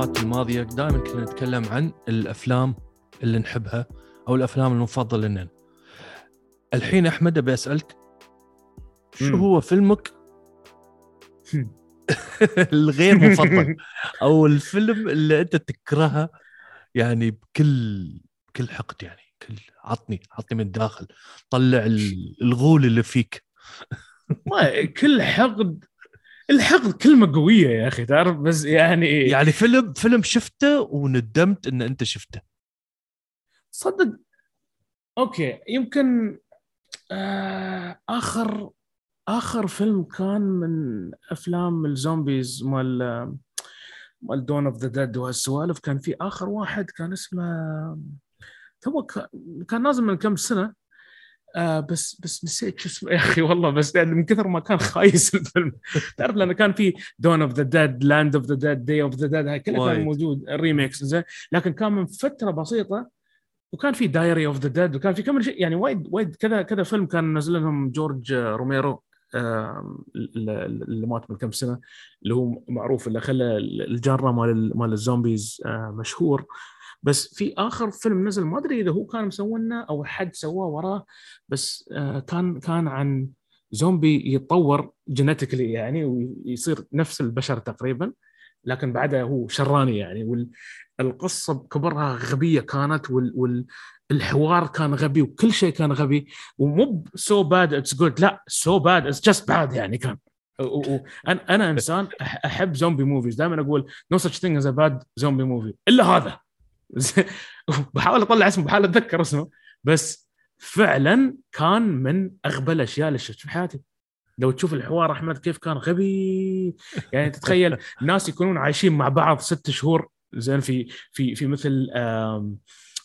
الحلقات الماضية دائما كنا نتكلم عن الأفلام اللي نحبها أو الأفلام المفضلة لنا. الحين أحمد أبي أسألك شو. هو فيلمك الغير مفضل؟ أو الفيلم اللي أنت تكرهه يعني بكل بكل حقد يعني كل عطني عطني من الداخل. طلع ال- الغول اللي فيك. ما كل حقد الحقد كلمة قوية يا أخي تعرف؟ بس يعني يعني فيلم فيلم شفته وندمت إن أنت شفته. صدق. أوكي يمكن آه آخر آخر فيلم كان من أفلام ال zombies مال مال Dawn of the Dead وهالسوالف كان في آخر واحد كان اسمه two كان نازل من كم سنة؟ آه بس بس نسيت شو اسمه يا أخي والله بس يعني من كثر ما كان خايس الفيلم. تعرف لأنه كان في Dawn of the Dead Land of the Dead Day of the Dead هاي كلها. كان موجود ال remakes زين. لكن كان من فترة بسيطة وكان في Diary of the Dead وكان في كم شيء يعني وايد وايد كذا كذا فيلم كان نزل لهم جورج روميرو اللي مات من كم سنة اللي هو معروف اللي خلى الجانرا مال مال ال zombies آه، مشهور. بس في آخر فيلم نزل ما أدري إذا هو كان مسوينا أو حد سواه وراه بس آه، كان كان عن زومبي يتطور genetically يعني ويصير نفس البشر تقريبا لكن بعدها هو شراني يعني والقصة بكبرها غبية كانت وال والحوار كان غبي وكل شيء كان غبي ومو so bad it's good لا so bad it's just bad يعني كان. أنا أنا إنسان أحب zombie movies دائما أقول no such thing as bad zombie movie إلا هذا. بحاول أطلع اسمه بحاول أتذكر اسمه. بس فعلا كان من أغبى الأشياء اللي شفت في حياتي. لو تشوف الحوار أحمد كيف كان غبي. يعني تتخيل ناس يكونون عايشين مع بعض ست شهور زين في في في مثل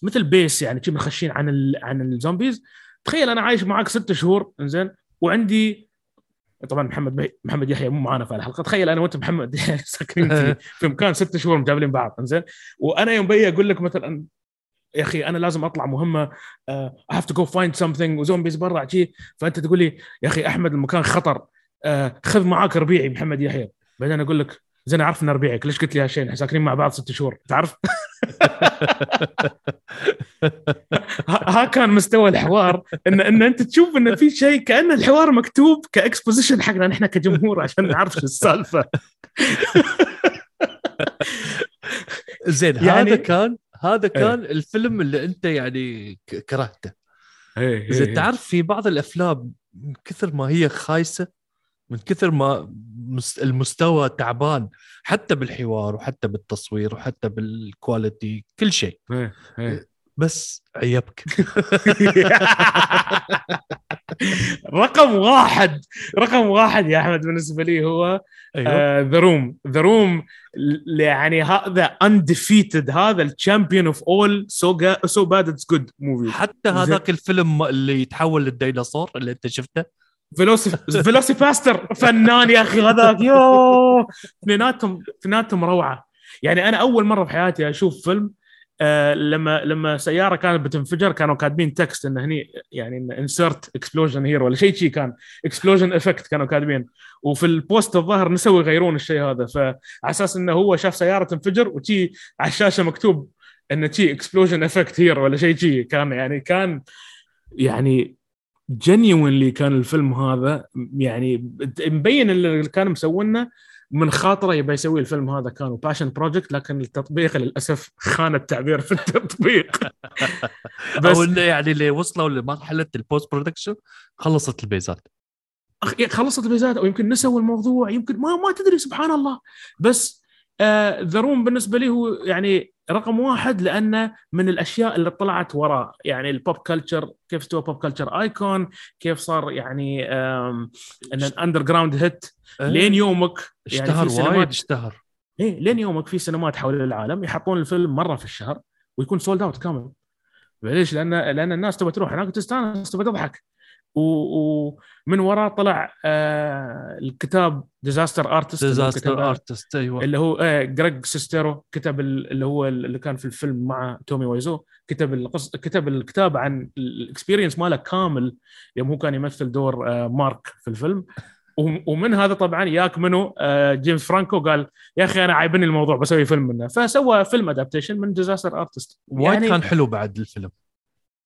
مثل base يعني شي مخشين عن عن ال zombies. تخيل أنا عايش معاك ست شهور زين وعندي طبعا محمد بي... محمد يحيى مو معانا في الحلقة تخيل أنا وأنت محمد ساكنين في في مكان ست شهور مقابلين بعض زين وأنا يوم بي أقول لك مثلا يا أخي أنا لازم أطلع مهمة I have to go find something و zombies برا شي. فأنت تقول لي يا أخي أحمد المكان خطر آه، خذ معاك ربيعي محمد يحيى. بعدين أقول لك زين أعرف ان ربيعك ليش قلت لي هالشيء؟ إحنا ساكنين مع بعض ست شهور تعرف؟ ها كان مستوى الحوار ان إن أنت تشوف إن في شيء كأن الحوار مكتوب ك exposition حقنا نحن كجمهور عشان نعرف شو السالفة. زين يعني- هذا كان هذا كان الفيلم اللي أنت يعني كرهته. إيه، زين إيه. تعرف في بعض الأفلام من كثر ما هي خايسة من كثر ما مس- المستوى تعبان حتى بالحوار وحتى بالتصوير وحتى بالكواليتي كل شيء. إيه، إيه. بس عيبك. رقم واحد رقم واحد يا أحمد بالنسبة لي هو The Room The Room يعني هذا undefeated هذا ال champion of all so so bad it's good movie حتى هذاك الفيلم اللي يتحول للديناصور اللي أنت شفته Veloci VelociPastor فنان يا أخي هذاك you اثنيناتهم اثنيناتهم روعة. يعني أنا أول مرة في حياتي أشوف فيلم آه لما لما سيارة كانت بتنفجر كانوا كاتبين text انه هني يعني insert explosion here ولا شيء شيء كان. explosion effect كانوا كاتبين. وفي ال post الظاهر نسوا يغيرون الشيء هذا. فعلى أساس إنه هو شاف سيارة تنفجر وشي على الشاشة مكتوب انه شي explosion effect here ولا شيء شي. كان يعني كان يعني genuinely كان الفيلم هذا يعني مبين اللي كان مسوينا من خاطره يبي يسوي الفيلم هذا كان passion project لكن التطبيق للأسف خان التعبير في التطبيق. أو إنه يعني اللي وصلوا لمرحله ال post production خلصت البيزات. خلصت البيزات أو يمكن نسوا الموضوع يمكن ما ما تدري سبحان الله. بس The Room بالنسبة لي هو يعني رقم واحد لأنه من الأشياء اللي طلعت وراه. يعني ال pop culture كيف استوى pop culture icon كيف صار يعني underground hit لين يومك يعني اشتهر وايد اشتهر. إيه لين يومك في سينمات حول العالم يحطون الفيلم مرة في الشهر ويكون sold out كامل. ليش؟ لأن لأن الناس تبغى تروح هناك وتستانس تبغى تضحك. ومن وراه طلع آه الكتاب Disaster Artist Disaster Artist أيوه. اللي هو آه جريج سيستيرو كتب ال- اللي هو اللي كان في الفيلم مع تومي وايزو كتب القص كتب الكتاب عن ال experience ماله كامل. يوم هو كان يمثل دور آه مارك في الفيلم. وم- ومن هذا طبعا ياك منو آه، جيمس فرانكو قال يا أخي أنا عايبني الموضوع بسوي فيلم منه. فسوى فيلم adaptation من Disaster Artist وايد كان حلو بعد الفيلم.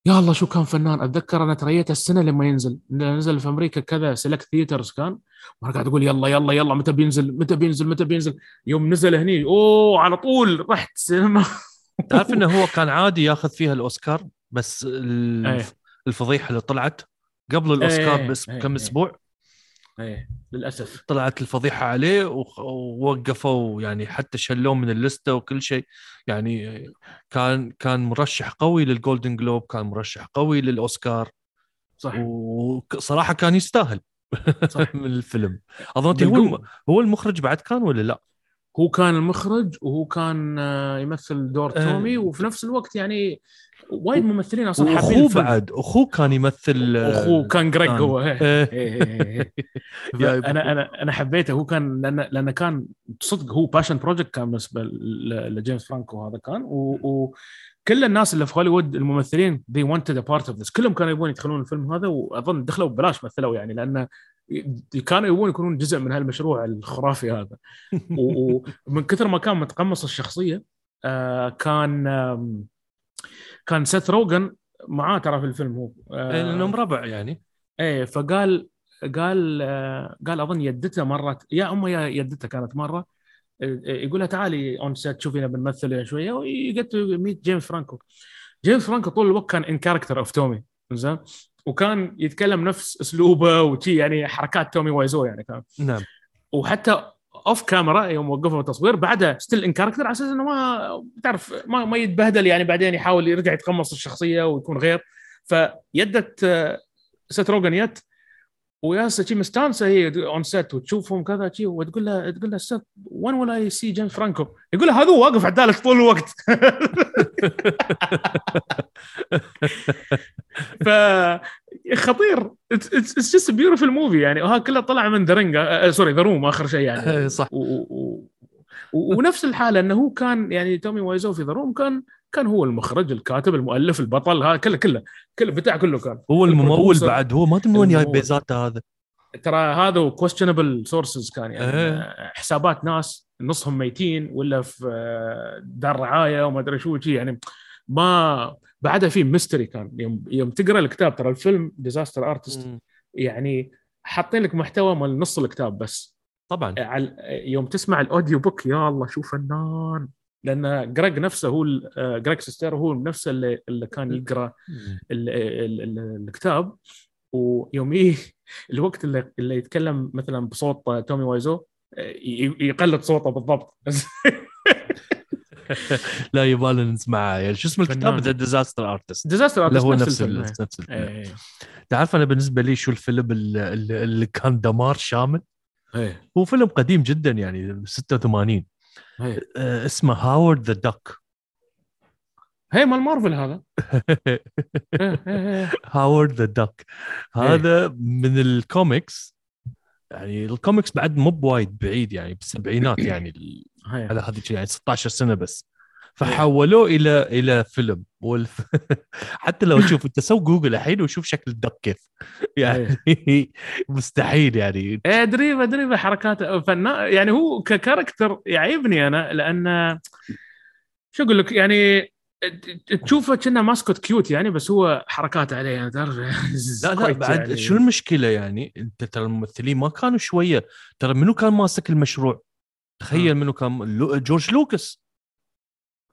يا الله شو كان فنان؟ أتذكر أنا تريته السنة لما ينزل نزل في أمريكا كذا select theaters كان. وأنا قاعد أقول يلا يلا يلا متى بينزل؟ متى بينزل؟ متى بينزل؟ يوم نزل هني. أوه على طول رحت سينما. تعرف إنه هو كان عادي ياخذ فيها الأوسكار بس إيه. الفضيحة اللي طلعت قبل الأوسكار إيه، بس إيه، كم. أسبوع؟ إيه للأسف طلعت الفضيحة عليه ووقفوا يعني حتى شلوه من ال list ه وكل شيء يعني كان كان مرشح قوي لل Golden Globe كان مرشح قوي للأوسكار صح وصراحة كان يستاهل صح. من الفيلم أظن هو. هو المخرج بعد كان ولا لا؟ هو كان المخرج وهو كان آه، يمثل دور آه. تومي وفي نفس الوقت يعني وايد ممثلين أصلا حابين الفيلم. بعد أخوه كان يمثل اخوه كان جريج. هو إيه. إيه. إيه، أنا أنا أنا حبيته هو كان لأن لأن كان صدق هو passion project كان بالنسبة لجيمس فرانكو هذا كان و, و كل الناس اللي في هوليوود الممثلين they wanted a part of this كلهم كانوا يبون يدخلون الفيلم هذا وأظن دخلوا ببلاش مثلوا يعني لأن كانوا يبون يكونون جزء من هالمشروع الخرافي هذا. ومن كثر ما كان متقمص الشخصية آه كان كان سيث روجن معاه ترى في الفيلم هو. آه، لأنهم ربع يعني. إيه فقال قال آه، قال أظن يدته مرت. يا أمه يا يدته كانت مرة. آه، يقول لها تعالي on set شوفينا بنمثل شوية. و get meet جيمس فرانكو. جيمس فرانكو طول الوقت كان in character of تومي زين؟ وكان يتكلم نفس أسلوبه وشي يعني حركات تومي وايزو يعني كان. نعم. وحتى off camera يوم وقفوا التصوير بعدها still in character على أساس إنه ما تعرف ما ما يتبهدل يعني بعدين يحاول يرجع يتقمص الشخصية ويكون غير. فيدة سيث روجن يت ويالسة شي مستانسة هي on set وتشوفهم كذا شي وتقول له تقول له سيث when will I see جيمس فرانكو؟ يقول له هذا واقف عدالك طول الوقت. ف خطير. it's just beautiful movie يعني. وها كله طلع من The Ring sorry The Room آخر شيء يعني. إيه، صح. و... و... ونفس الحالة إنه هو كان يعني تومي وايزو في ذا روم كان كان هو المخرج الكاتب المؤلف البطل هذا كله كله كله بتاع كله كان. هو الممول. بعد هو ما أدري من وين جايب. بيزاته هذا. ترى هذا questionable sources كان يعني. إيه. حسابات ناس نصهم ميتين ولا في آه، دار رعاية وما أدري شو شي يعني. ما بعدها في mystery كان. يوم يوم تقرأ الكتاب ترى الفيلم Disaster Artist. يعني حاطين لك محتوى مال نص الكتاب بس. طبعا. يوم تسمع ال audio book يا الله شو فنان لأن جريج نفسه هو آه، جريج سيستيرو هو نفسه اللي, اللي كان يقرأ مم. ال ال ال الكتاب. ويوم يه الوقت اللي, اللي يتكلم مثلا بصوت تومي وايزو ي- يقلد صوته بالضبط. لا يبالنا نسمعها. يعني شو اسم الكتاب. The Disaster Artist Disaster لا هو نفس الفيلم. نفس الفيلم إيه. تعرف أنا بالنسبة لي شو الفيلم اللي, كان دمار شامل؟ إيه. هو فيلم قديم جدا يعني 86 إيه. آه اسمه Howard the Duck هي مال مارفل هذا. إيه، إيه، إيه. Howard the Duck هذا من الكوميكس يعني الكوميكس بعد مو بوايد بعيد يعني بالسبعينات يعني إيه. على هذه يعني 16 سنة بس. فحولوه إلى إلى فيلم. والف... حتى لو تشوف انت سو جوجل الحين وشوف شكل ال duck كيف. يعني مستحيل يعني. إيه أدري أدري حركاته فنان يعني هو ك character يعيبني أنا لأن شو أقول لك؟ يعني تشوفه كأنه mascot cute يعني بس هو حركاته عليه يعني تعرف؟ لا لا بعد يعني. شو المشكلة يعني؟ انت ترى الممثلين ما كانوا شوية. ترى منو كان ماسك المشروع؟ تخيل آه. منو كان لو... جورج لوكاس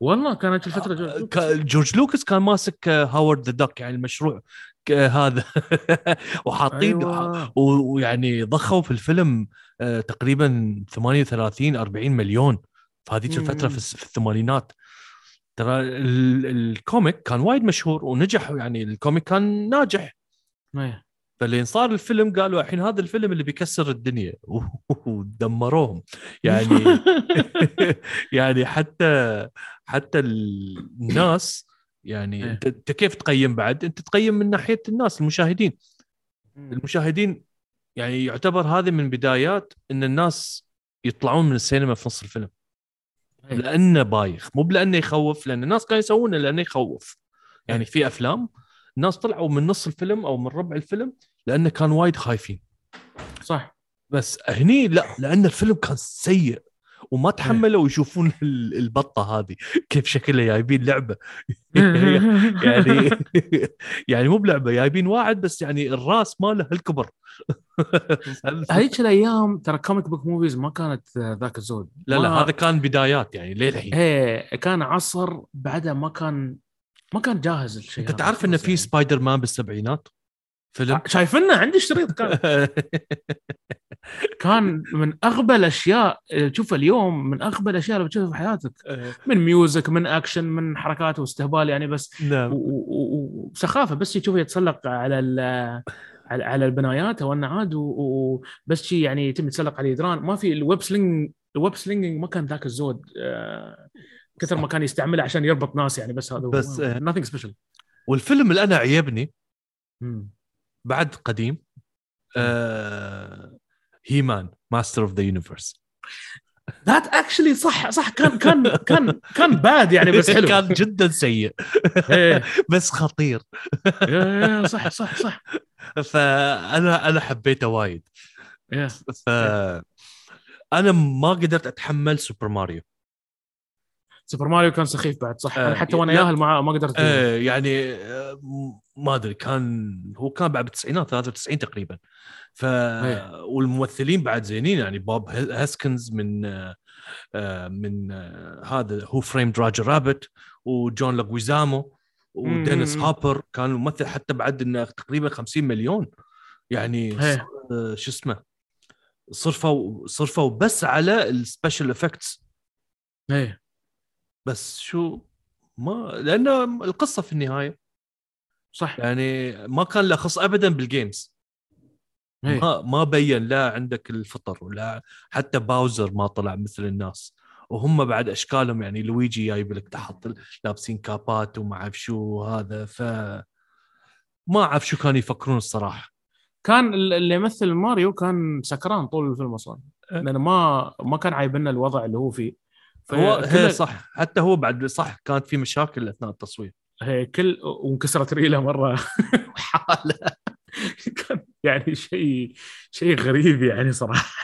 والله كانت الفترة جو... آه، ك- جورج لوكاس كان ماسك آه، Howard the Duck يعني المشروع هذا وحاطين أيوة. ويعني ضخوا في الفيلم تقريبا 38 40 مليون في هذيك الفترة في الثمانينات ترى ال- ال comic كان وايد مشهور ونجح يعني ال comic كان ناجح إيه. فلين صار الفيلم قالوا الحين هذا الفيلم اللي بيكسر الدنيا. ودمروهم يعني يعني حتى حتى الناس يعني إيه. أنت كيف تقيم بعد؟ أنت تقيم من ناحية الناس المشاهدين. المشاهدين يعني يعتبر هذه من بدايات إن الناس يطلعون من السينما في نص الفيلم. إيه. لأنه بايخ. مو لأنه يخوف لأن الناس كانوا يسوونه لأنه يخوف. يعني في أفلام الناس طلعوا من نص الفيلم أو من ربع الفيلم لأنه كان وايد خايفين. صح. بس هني لا لأن الفيلم كان سيء وما تحملوا يشوفون ال- البطة هذه كيف شكلها جايبين لعبة. يعني يعني مو بلعبة جايبين واحد بس يعني الراس ماله هالكبر هذيك الأيام ترى comic book movies ما كانت ذاك الزود. لا لا هذا كان بدايات يعني للحين. إيه كان عصر بعدها ما كان ما كان جاهز الشيء أنت تعرف إنه في. سبايدر مان بالسبعينات؟ فيلم؟ شايفينه عندي شريط كان. كان من أغبى الأشياء تشوف اليوم من أغبى الأشياء اللي بتشوفها في حياتك. من music من أكشن من حركات واستهبال يعني بس. نعم. وسخافة بس تشوفه يتسلق على ال- على على البنايات أو النعاد و- وبس شي يعني يتم يتسلق على الجدران ما في ال web sling ال web slinging ما كان ذاك الزود آه، كثر ما كان يستعمله عشان يربط ناس يعني بس هذا بس، آه، nothing special والفيلم اللي أنا عيبني بعد قديم آه He-Man Master of the Universe that actually صح صح كان كان كان كان bad يعني بس حلو. كان جدا سيء. إيه، بس خطير. صح صح صح. فأنا أنا حبيته وايد. إيه. ف أنا ما قدرت أتحمل سوبر ماريو سوبر ماريو كان سخيف بعد صح آه، حتى وأنا. ياهل معاه ما قدرت. آه يعني آه، ما أدري كان هو كان بعد بالتسعينات 93 تقريبا ف إيه. والممثلين بعد زينين يعني بوب هاسكنز من آه، آه، من آه، هذا هو Framed Roger Rabbit وجون لويزامو ودينيس. هابر كان ممثل حتى بعد إنه تقريبا 50 مليون يعني إيه. آه، شو اسمه صرفوا صرفوا بس على ال special effects إيه بس شو ما لأنه القصة في النهاية صح. يعني ما كان له خص ابدا بال games إيه. ما ما بين لا عندك الفطر ولا حتى باوزر ما طلع مثل الناس. وهم بعد أشكالهم يعني لويجي جايب لك تحت لابسين كابات وما أعرف شو هذا ف ما أعرف شو كانوا يفكرون الصراحة. كان ال- اللي يمثل ماريو كان سكران طول الفيلم أصلا. أه. لأنه ما ما كان عايبنا الوضع اللي هو فيه. هو فكل- هي صح. حتى هو بعد صح كانت في مشاكل أثناء التصوير. هي كل وانكسرت ريله مرة. حالة. كان يعني شيء شيء غريب يعني صراحة.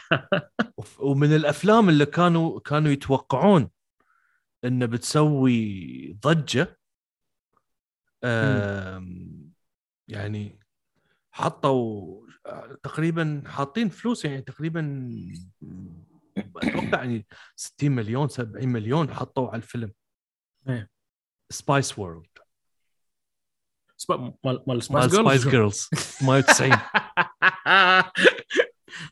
ومن الأفلام اللي كانوا كانوا يتوقعون انه بتسوي ضجة يعني حطوا تقريبا حاطين فلوس يعني تقريبا أتوقع يعني 60 مليون 70 مليون حطوا على الفيلم. إيه. Spice World مال مال مال Spice Spice Girls Girls 98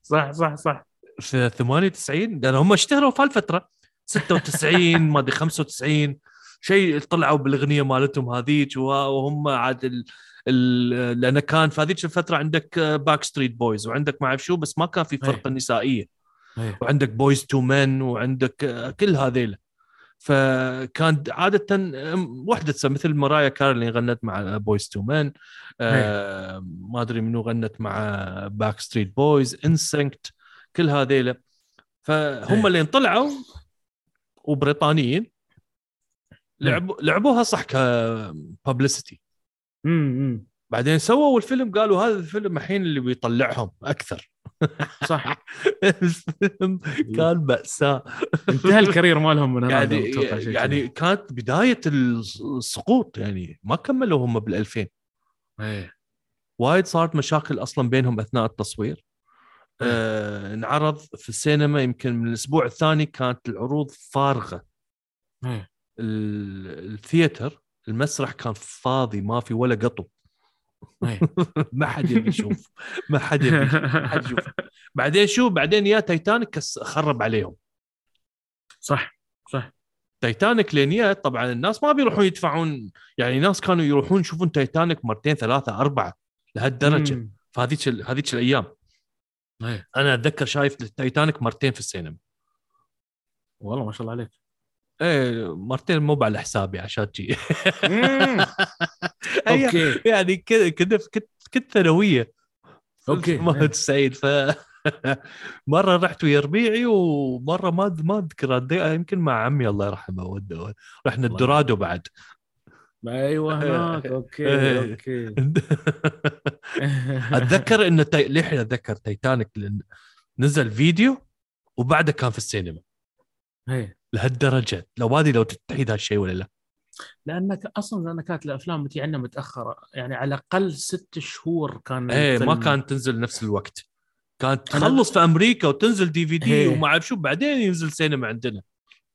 صح صح صح. في 98 لأن هم اشتهروا في هالفترة. 96 ما أدري 95 شيء طلعوا بالأغنية مالتهم هذيك وه- وهم عاد ال... ال... لأن كان في هذيك الفترة عندك Backstreet Boys وعندك ما أعرف شو بس ما كان في فرقة أي. نسائية. إيه. وعندك Boyz II Men وعندك آه، كل هذيلا فكان عادة آم، وحدة مثل Mariah Carey غنت مع Boyz II Men آه ما أدري منو غنت مع Backstreet Boys انسنكت كل هذيلا فهم إيه. اللي طلعوا وبريطانيين لعبوا لعبوها صح كببليستي امم بعدين سووا الفيلم قالوا هذا الفيلم الحين اللي بيطلعهم أكثر. صح. الفيلم كان مأساة. انتهى الكارير مالهم من يعني يعني. كانت بداية السقوط يعني ما كملوا هم بال 2000 إيه. وايد صارت مشاكل أصلا بينهم أثناء التصوير. آه انعرض في السينما يمكن من الأسبوع الثاني كانت العروض فارغة. ال- ال theater المسرح كان فاضي ما في ولا قطو. ما حد يبي يشوف. ما حد يبي يشوف، ما حد يشوف. بعدين شو بعدين يا تايتانيك خرب عليهم. صح صح. تايتانيك لين طبعا الناس ما بيروحون يدفعون يعني ناس كانوا يروحون يشوفون تايتانيك مرتين ثلاثة أربعة لهالدرجة. في هذيك ال- هذيك الأيام. إيه أنا أتذكر شايف تايتانيك مرتين في السينما. والله ما شاء الله عليك. إيه مرتين مو على حسابي عشان شي okay. يعني كذا كذا كنت كنت ثانوية. ما تسعيد ف مرة رحت ويا ربيعي ومرة ما ما أذكر. يمكن مع عمي الله يرحمه رحنا الدورادو بعد. أيوه هناك. okay إيه. okay. أتذكر إنه تي... للحين أتذكر تايتانيك لأن نزل فيديو وبعده كان في السينما. إيه لهالدرجة. لو هذه لو تحيد هالشيء ولا لا؟ لأنك أصلا لأن كانت الأفلام بتجي عندنا متأخرة. يعني على الأقل ست شهور كان إيه ما كانت تنزل نفس الوقت. كانت تخلص في أمريكا وتنزل DVD إيه. وما أعرف شو بعدين ينزل سينما عندنا.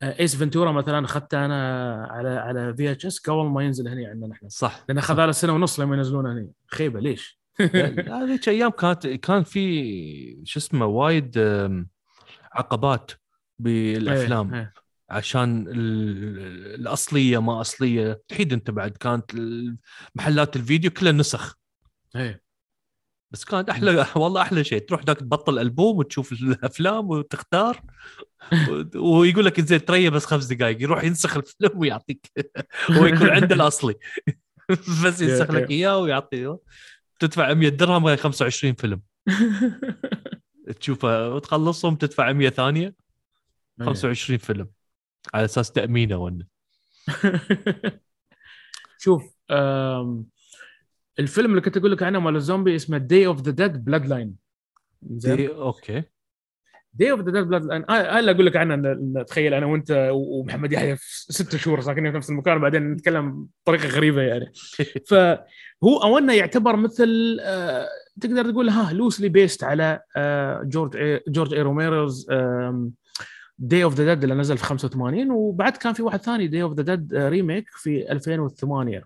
آه، Ace Ventura مثلا اخذته أنا على على VHS قبل ما ينزل هنا عندنا إحنا. صح. لأن أخذ له سنه ونص لما ينزلونه هنا خيبة ليش؟ هذيك أيام كانت كان في شو اسمه وايد عقبات بالأفلام. إيه، إيه. عشان ال- الأصلية ما أصلية تحيد أنت بعد كانت محلات الفيديو كلها نسخ. إيه. بس كانت أحلى والله أحلى شيء. تروح ذاك تبطل ألبوم وتشوف الأفلام وتختار ويقول لك زين تريا بس خمس دقائق يروح ينسخ الفيلم ويعطيك. هو يكون عنده الأصلي. بس ينسخ لك إياه ويعطي. تدفع 100 درهم غير 25 فيلم. تشوفه وتخلصهم تدفع 100 ثانية إيه. 25 فيلم. على أساس تامينه ولا شوف الفيلم اللي كنت أقول لك عنه مال الزومبي اسمه Day of the Dead Bloodline دي- okay. Day of the Dead Bloodline هاي اللي أقول لك عنه تخيل أنا وأنت ومحمد يحيى ست شهور ساكنين في نفس المكان وبعدين نتكلم بطريقة غريبة يعني. فهو اولا يعتبر مثل آه، تقدر تقول ها loosely based على آه، George A- George A Romero's Day of the Dead اللي نزل في 85 وبعد كان في واحد ثاني Day of the Dead remake في 2008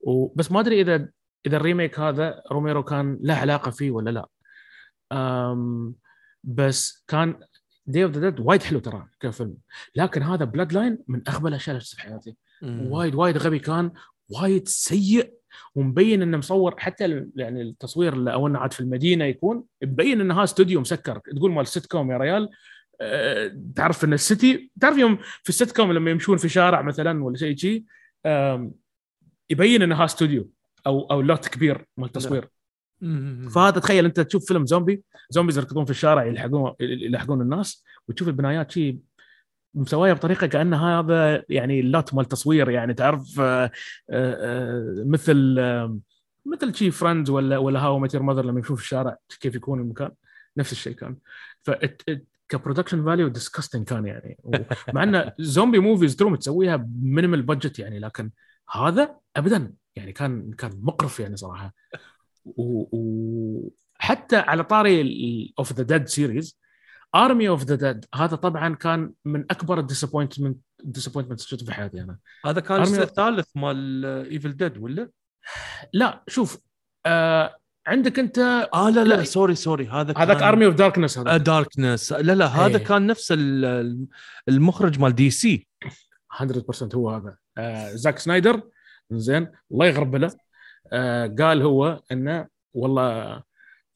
وبس ما أدري اذا إذا ال remake هذا Romero كان له علاقة فيه ولا لا. أم بس كان Day of the Dead وايد حلو ترى كفيلم. لكن هذا Bloodline من أغبى الأشياء اللي في حياتي. وايد وايد غبي كان وايد سيء ومبين إنه مصور حتى يعني التصوير اللي اولنا عاد في المدينة يكون مبين إنه ها استوديو مسكر. تقول مال سيت كوم يا ريال. تعرف إن ال city تعرف يوم في السيت كوم لما يمشون في شارع مثلا ولا شيء شيء يبين إنها استوديو أو أو lot كبير مال تصوير. مم. فهذا تخيل أنت تشوف فيلم zombie zombies يركضون في الشارع يلحقون يلحقون الناس وتشوف البنايات شيء مسويه بطريقة كأن هذا يعني ال lot مال تصوير يعني تعرف آه، آه، آه، مثل آه، مثل شي Friends ولا ولا How I Met Your Mother لما يشوف الشارع كيف يكون المكان نفس الشيء كان. ف ك production value disgusting كان يعني. مع إن zombie movies تروم تسويها ب minimal budget يعني لكن هذا ابدا يعني كان كان مقرف يعني صراحة. وحتى على طاري of the Dead series Army of the Dead هذا طبعا كان من أكبر ال disappointment disappointment شفته في حياتي أنا. هذا كان الثالث مال Evil Dead ولا؟ لا شوف آه عندك أنت آه لا لا. لا sorry sorry هذا هذاك Army of Darkness هذا. Darkness لا لا هذا إيه. كان نفس ال- المخرج مال DC 100% هو هذا. آه Zack Snyder زين الله يغرب له. آه قال هو إنه والله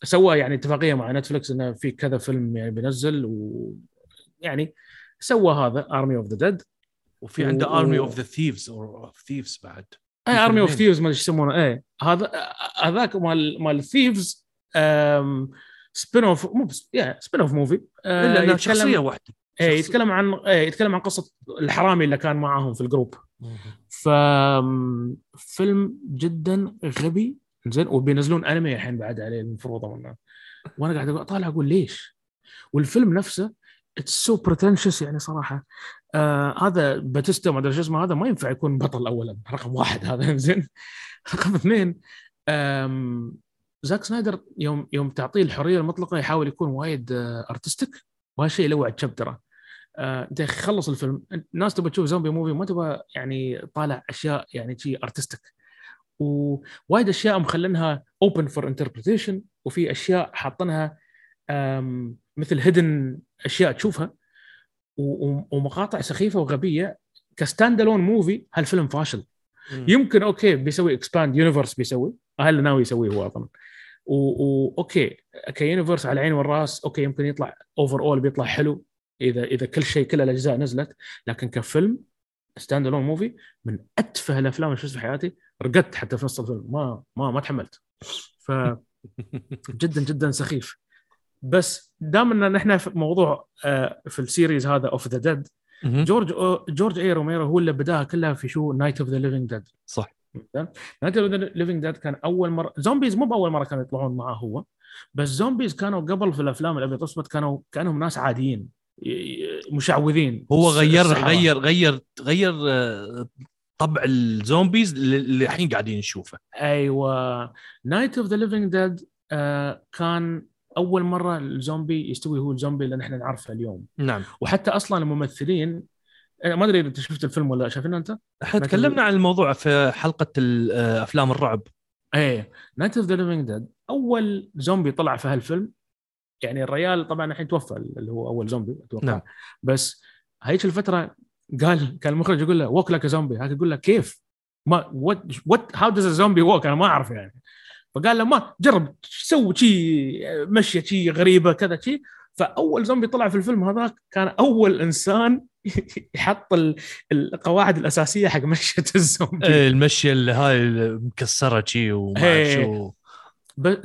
سوى يعني اتفاقية مع Netflix إنه في كذا فيلم يعني بينزل ويعني سوى هذا Army of the Dead وفي عنده Army of the Thieves أو of Thieves بعد. اي Army of. Thieves ما أدري إيش يسمونه إيه هذا هذاك مال مال Thieves spin-off مو بس يا spin-off movie إلا شخصية واحدة إيه شخصية. يتكلم عن إيه يتكلم عن قصة الحرامي اللي كان معاهم في ال group ف فيلم جدا غبي زين وبينزلون أنمي الحين بعد عليه المفروض. وأنا قاعد أطالع أقول ليش؟ والفيلم نفسه it's so pretentious يعني صراحة آه هذا Bautista ما أدري شو اسمه هذا ما ينفع يكون بطل اولا. رقم واحد هذا زين. رقم اثنين زاك سنايدر يوم يوم تعطيه الحرية المطلقة يحاول يكون وايد artistic وهالشيء يلوع آه، أنت أخي خلص الفيلم. الناس تبغى تشوف zombie movie ما تبغى يعني طالع أشياء يعني شيء artistic ووايد أشياء مخلينها open for interpretation وفي أشياء حاطينها مثل hidden أشياء تشوفها. ومقاطع سخيفة وغبية ك stand alone movie هالفيلم فاشل. يمكن okay بيسوي expand universe بيسوي اللي ناوي يسويه هو أظن. و okay ك universe على العين والراس okay يمكن يطلع overall بيطلع حلو إذا إذا كل شيء كل الأجزاء نزلت لكن كفيلم stand alone movie من أتفه الأفلام اللي شفتها في حياتي رقدت حتى في نص الفيلم ما ما ما تحملت. ف جدا جدا سخيف. بس دام إن نحن في موضوع آه، في ال series هذا of the Dead. جورج أو- جورج أي روميرو هو اللي بداها كلها في شو Night of the Living Dead صح. Night of the Living Dead كان أول مرة zombies مو بأول مرة كانوا يطلعون معاه هو بس zombies كانوا قبل في الأفلام الابيض والاسود كانوا كأنهم ناس عاديين مشعوذين. هو غير سحرة. غير غير غير آه، طبع ال zombies اللي الحين قاعدين نشوفه. أيوه. Night of the Living Dead كان أول مرة الزومبي يستوي هو الزومبي اللي نحن نعرفه اليوم. نعم. وحتى أصلا الممثلين ما أدري إذا أنت شفت الفيلم ولا لا، شايفينه أنت؟ إحنا تكلمنا عن الموضوع في حلقة آه، أفلام الرعب. إيه. Night of the Living Dead أول زومبي طلع في هالفيلم. يعني الريال طبعا الحين توفى اللي هو أول زومبي أتوقع. نعم. بس هيك الفترة قال كان المخرج يقول له walk like zombie هاك يقول له كيف؟ ما what what how does zombie walk أنا ما أعرف يعني. فقال له ما جرب سوي شيء مشيه شيء غريبة كذا شيء فأول زومبي طلع في الفيلم هذاك كان أول إنسان يحط ال- القواعد الأساسية حق مشية الزومبي. إيه، المشية اللي هاي المكسره شي وما إيه. شو.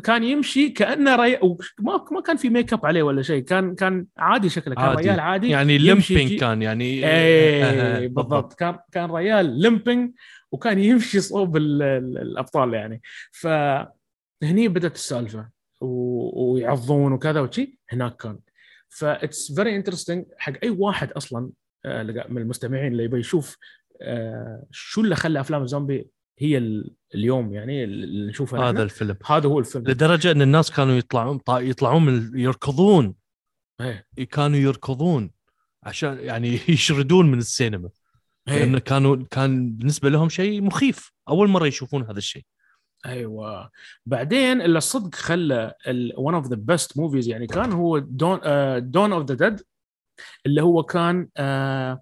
كان يمشي كأنه ري... ما ما كان في make up عليه ولا شيء. كان كان عادي شكله كان عادي. ريال عادي. يعني يجي- كان يعني. إيه بالضبط. كان كان ريال limping وكان يمشي صوب ال- ال- الأبطال يعني. فهني بدأت السالفة و... ويعضون وكذا وشي هناك كان. That's very interesting حق أي واحد أصلا آه، من المستمعين اللي يبي يشوف آه، شو اللي خلى أفلام الزومبي هي ال- اليوم يعني اللي نشوفها هذا الفيلم. هذا هو الفيلم. لدرجة إن الناس كانوا يطلعون يطلعون من يركضون. إيه. كانوا يركضون عشان يعني يشردون من السينما. لأنه إيه كانوا كان بالنسبة لهم شيء مخيف. أول مرة يشوفون هذا الشيء. أيوه. بعدين اللي الصدق خلى one of the best movies يعني كان هو Dawn Dawn of the Dead اللي هو كان آه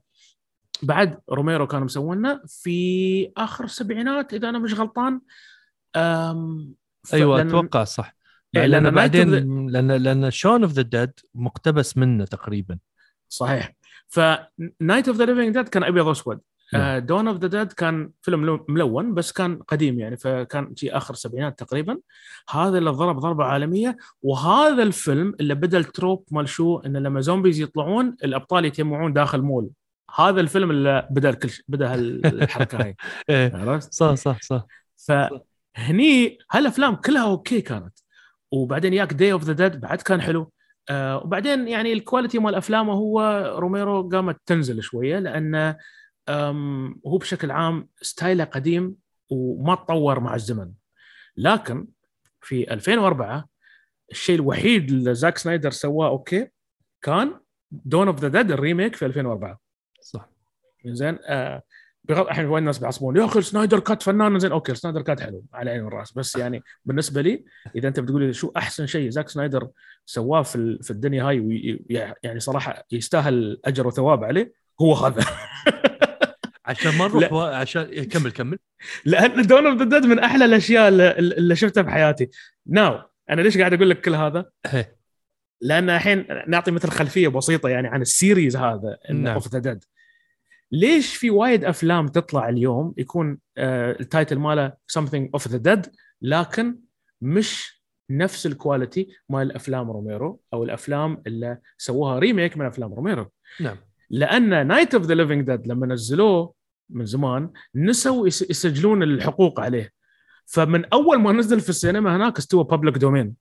بعد روميرو كانوا مسوينه في آخر السبعينات إذا أنا مش غلطان. أيوه لأن- أتوقع صح. إيه، لأن لأن بعدين of لأن لأن Shaun of the Dead مقتبس منه تقريبا. صحيح. ف Night of the Living Dead كان أبيض وأسود. Dawn of the Dead كان فيلم ملو- ملون بس كان قديم يعني فكان شي آخر السبعينات تقريبا. هذا اللي ضرب ضربة عالمية وهذا الفيلم اللي بدأ ال trope مال شو انه لما zombies يطلعون الأبطال يتجمعون داخل مول. هذا الفيلم اللي بدأ الكل بدأ هالحركه هاي. إيه. عرفت؟ صح صح صح. فهني هالأفلام كلها okay كانت. وبعدين ياك Day of the Dead بعد كان حلو. آه وبعدين يعني ال quality مال أفلامه هو روميرو قامت تنزل شوية لأن هو بشكل عام style ـه قديم وما تطور مع الزمن. لكن في 2004 الشيء الوحيد اللي زاك سنايدر سواه okay كان Dawn of the Dead ال remake في 2004 صح. زين آه بغض الحين وين الناس بيعصبون يا أخي Snyder Cut فنان. زين okay Snyder Cut حلو على عيني والراس بس يعني بالنسبة لي إذا أنت بتقول لي شو أحسن شيء زاك سنايدر سواه في في الدنيا هاي يعني صراحة يستاهل أجر وثواب عليه هو هذا. عشان ما نروح. و... عشان إيه، كمل كمل لأن Dawn of the Dead من أحلى الأشياء اللي, شفتها بحياتي now أنا ليش قاعد أقول لك كل هذا؟ إيه. لأن الحين نعطي مثل خلفية بسيطة يعني عن ال series هذا. of the Dead ليش في وايد أفلام تطلع اليوم يكون آه ال title ماله something of the Dead لكن مش نفس ال quality مال الافلام روميرو أو الأفلام اللي سووها remake من أفلام روميرو نعم لأن Night of the Living Dead لما نزلوه من زمان نسوا يس- يسجلون الحقوق عليه. فمن أول ما نزل في السينما هناك استوى public domain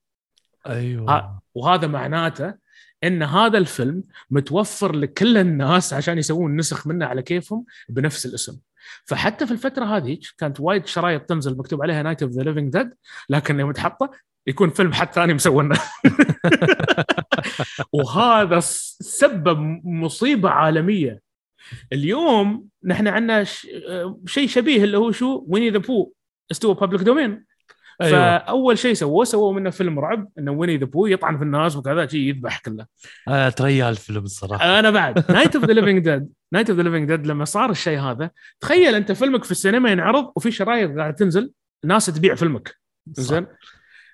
أيوه. وهذا معناته إن هذا الفيلم متوفر لكل الناس عشان يسوون نسخ منه على كيفهم بنفس الاسم. فحتى في الفترة هذه كانت وايد شرايط تنزل مكتوب عليها Night of the Living Dead لكن يوم تحطه يكون فيلم حد ثاني مسوينه. وهذا سبب مصيبة عالمية. اليوم نحن عندنا. آه، شيء شبيه اللي هو شو؟ Winnie the Pooh استوى public domain أيوه. فأول شيء سووه سووا منه فيلم رعب إنه Winnie the Pooh يطعن في الناس وكذا شيء يذبح كله. آه تريا الفيلم الصراحة. أنا بعد. Night of the Living Dead Night of the Living Dead لما صار الشيء هذا تخيل أنت فيلمك في السينما ينعرض وفي شرايط قاعدة تنزل ناس تبيع فيلمك. زين؟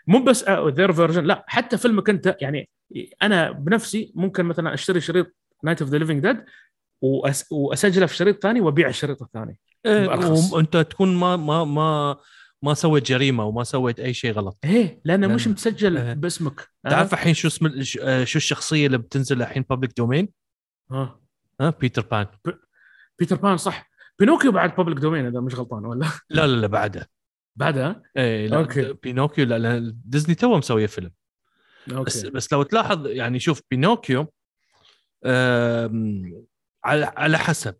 مو بس their version لا حتى فيلمك أنت يعني أنا بنفسي ممكن مثلا أشتري شريط Night of the Living Dead وأس... وأسجله في شريط ثاني وابيع الشريط الثاني إيه،. وأنت تكون ما ما ما ما سويت جريمة وما سويت أي شيء غلط. إيه لأنه مش مسجل إيه. باسمك. تعرف الحين شو اسم آه، شو الشخصية اللي بتنزل الحين public domain ها ها بيتر بان بيتر بان صح. بينوكيو بعد public domain إذا مش غلطان ولا؟ لا لا لا بعده. بعدها إيه لا أوكي. بينوكيو لا, لا ديزني تو مسويه فيلم. أوكي. بس بس لو تلاحظ يعني شوف بينوكيو على على حسب.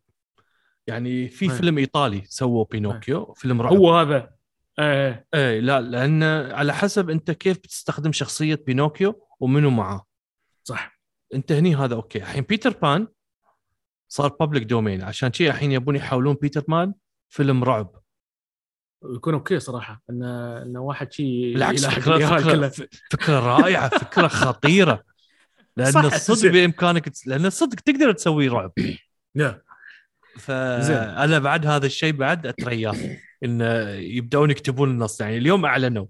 يعني في. فيلم إيطالي سووا بينوكيو فيلم رعب. هو هذا. إيه إيه لا لأن على حسب أنت كيف بتستخدم شخصية بينوكيو ومنو معاه. صح. انت هني هذا أوكي. الحين بيتر بان صار public domain عشان شيء الحين يبون يحولون بيتر بان فيلم رعب. يكون أوكي صراحة. ان إن واحد شيء بالعكس فكره فكره, كله. ف- فكرة رائعة فكرة خطيرة. لأن صح، الصدق. بإمكانك لأن الصدق تقدر تسوي رعب يا. فانا بعد هذا الشيء بعد اترياه إن يبدأون يكتبون النص يعني اليوم أعلنوا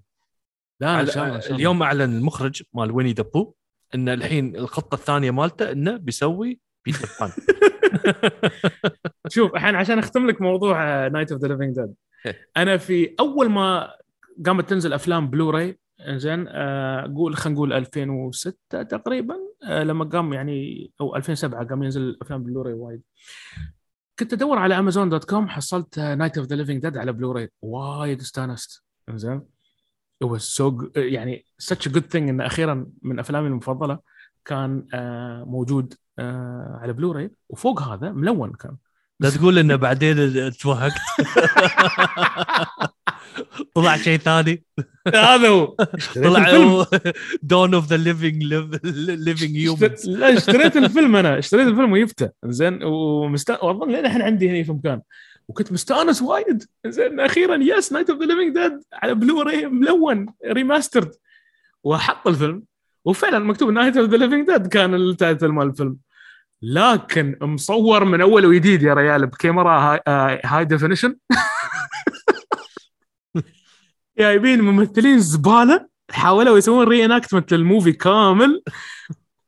لا ان على- شاء الله إن شاء الله. اليوم أعلن المخرج مال Winnie the Pooh إن الحين الخطة الثانية مالته إنه بيسوي بيتر بان شوف الحين عشان أختم لك موضوع Night of the Living Dead. أنا في أول ما قامت تنزل أفلام بلوراي زين آه، قول خلينا نقول 2006 تقريبا آه، لما قام يعني أو 2007 قام ينزل افلام بلوراي وايد. كنت أدور على Amazon dot com حصلت Night of the Living Dead على بلوراي. وايد استانست. زين هو so يعني such a good thing إن أخيرا من أفلامي المفضلة كان آه، موجود آه، على بلوراي. وفوق هذا ملون كان. لا تقول إنه بعدين توهقت طلع شيء ثاني. هذا هو. طلع. Dawn of the living living humans لا اشتريت الفيلم أنا. اشتريت الفيلم وجبته زين ومست... واظن لين الحين عندي هنا في مكان. وكنت مستأنس وايد. زين أخيرا yes Night of the Living Dead على بلوراي ملون remastered وحط الفيلم. وفعلا مكتوب Night of the Living Dead كان ال title مال الفيلم. لكن مصور من أول وجديد يا ريال بكاميرا high, آه، definition جايبين ممثلين زبالة حاولوا يسوون reenactment لل movie كامل.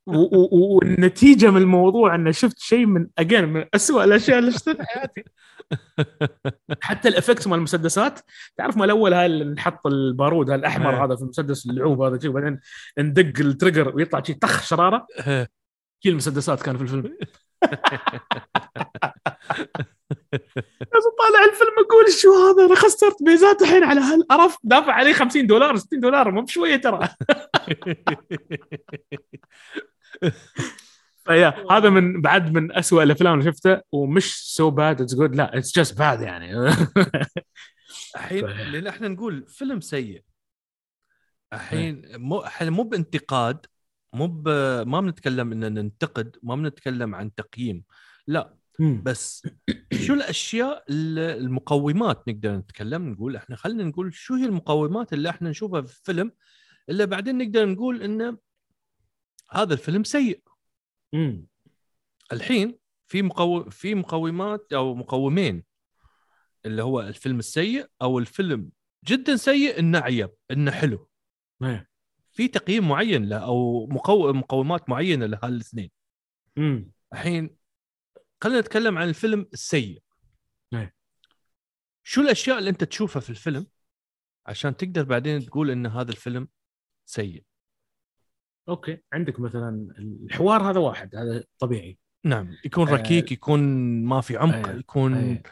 والنتيجة من الموضوع إنه شفت شيء من اجين من اسوء الأشياء اللي شفتها في حياتي. حتى ال effect مال المسدسات تعرف مال الأول هاي اللي نحط البارود هاي الأحمر إيه. هذا في المسدس اللعوب هذا وبعدين ندق ال trigger ويطلع شيء طخ شرارة. كل المسدسات كان في الفيلم. بس طالع الفيلم أقول شو هذا؟ أنا خسرت بيزات الحين على هالقرف دافع عليه 50 دولار 60 دولار مو بشوية ترى. فيا هذا من بعد من أسوأ الأفلام اللي شفتها ومش so bad it's good لا it's just bad يعني. الحين. لأن إحنا نقول فيلم سيء. الحين مو إحنا مو بانتقاد مو ب... ما بنتكلم ان ننتقد ما بنتكلم عن تقييم. لا بس شو الأشياء ال- المقومات نقدر نتكلم؟ نقول إحنا خلينا نقول شو هي المقومات اللي إحنا نشوفها في الفيلم اللي بعدين نقدر نقول انه هذا الفيلم سيء. مم. الحين في مقو... في مقومات أو مقومين اللي هو الفيلم السيء أو الفيلم جدا سيء انه عيب إنه حلو. إيه. في تقييم معين له أو مقو... مقومات معينة لهالاثنين مم. الحين خلينا نتكلم عن الفيلم السيء إيه. شو الأشياء اللي أنت تشوفها في الفيلم عشان تقدر بعدين تقول إن هذا الفيلم سيء أوكي عندك مثلا الحوار هذا واحد هذا طبيعي نعم يكون آه. ركيك يكون ما في عمق أيه. يكون أيه.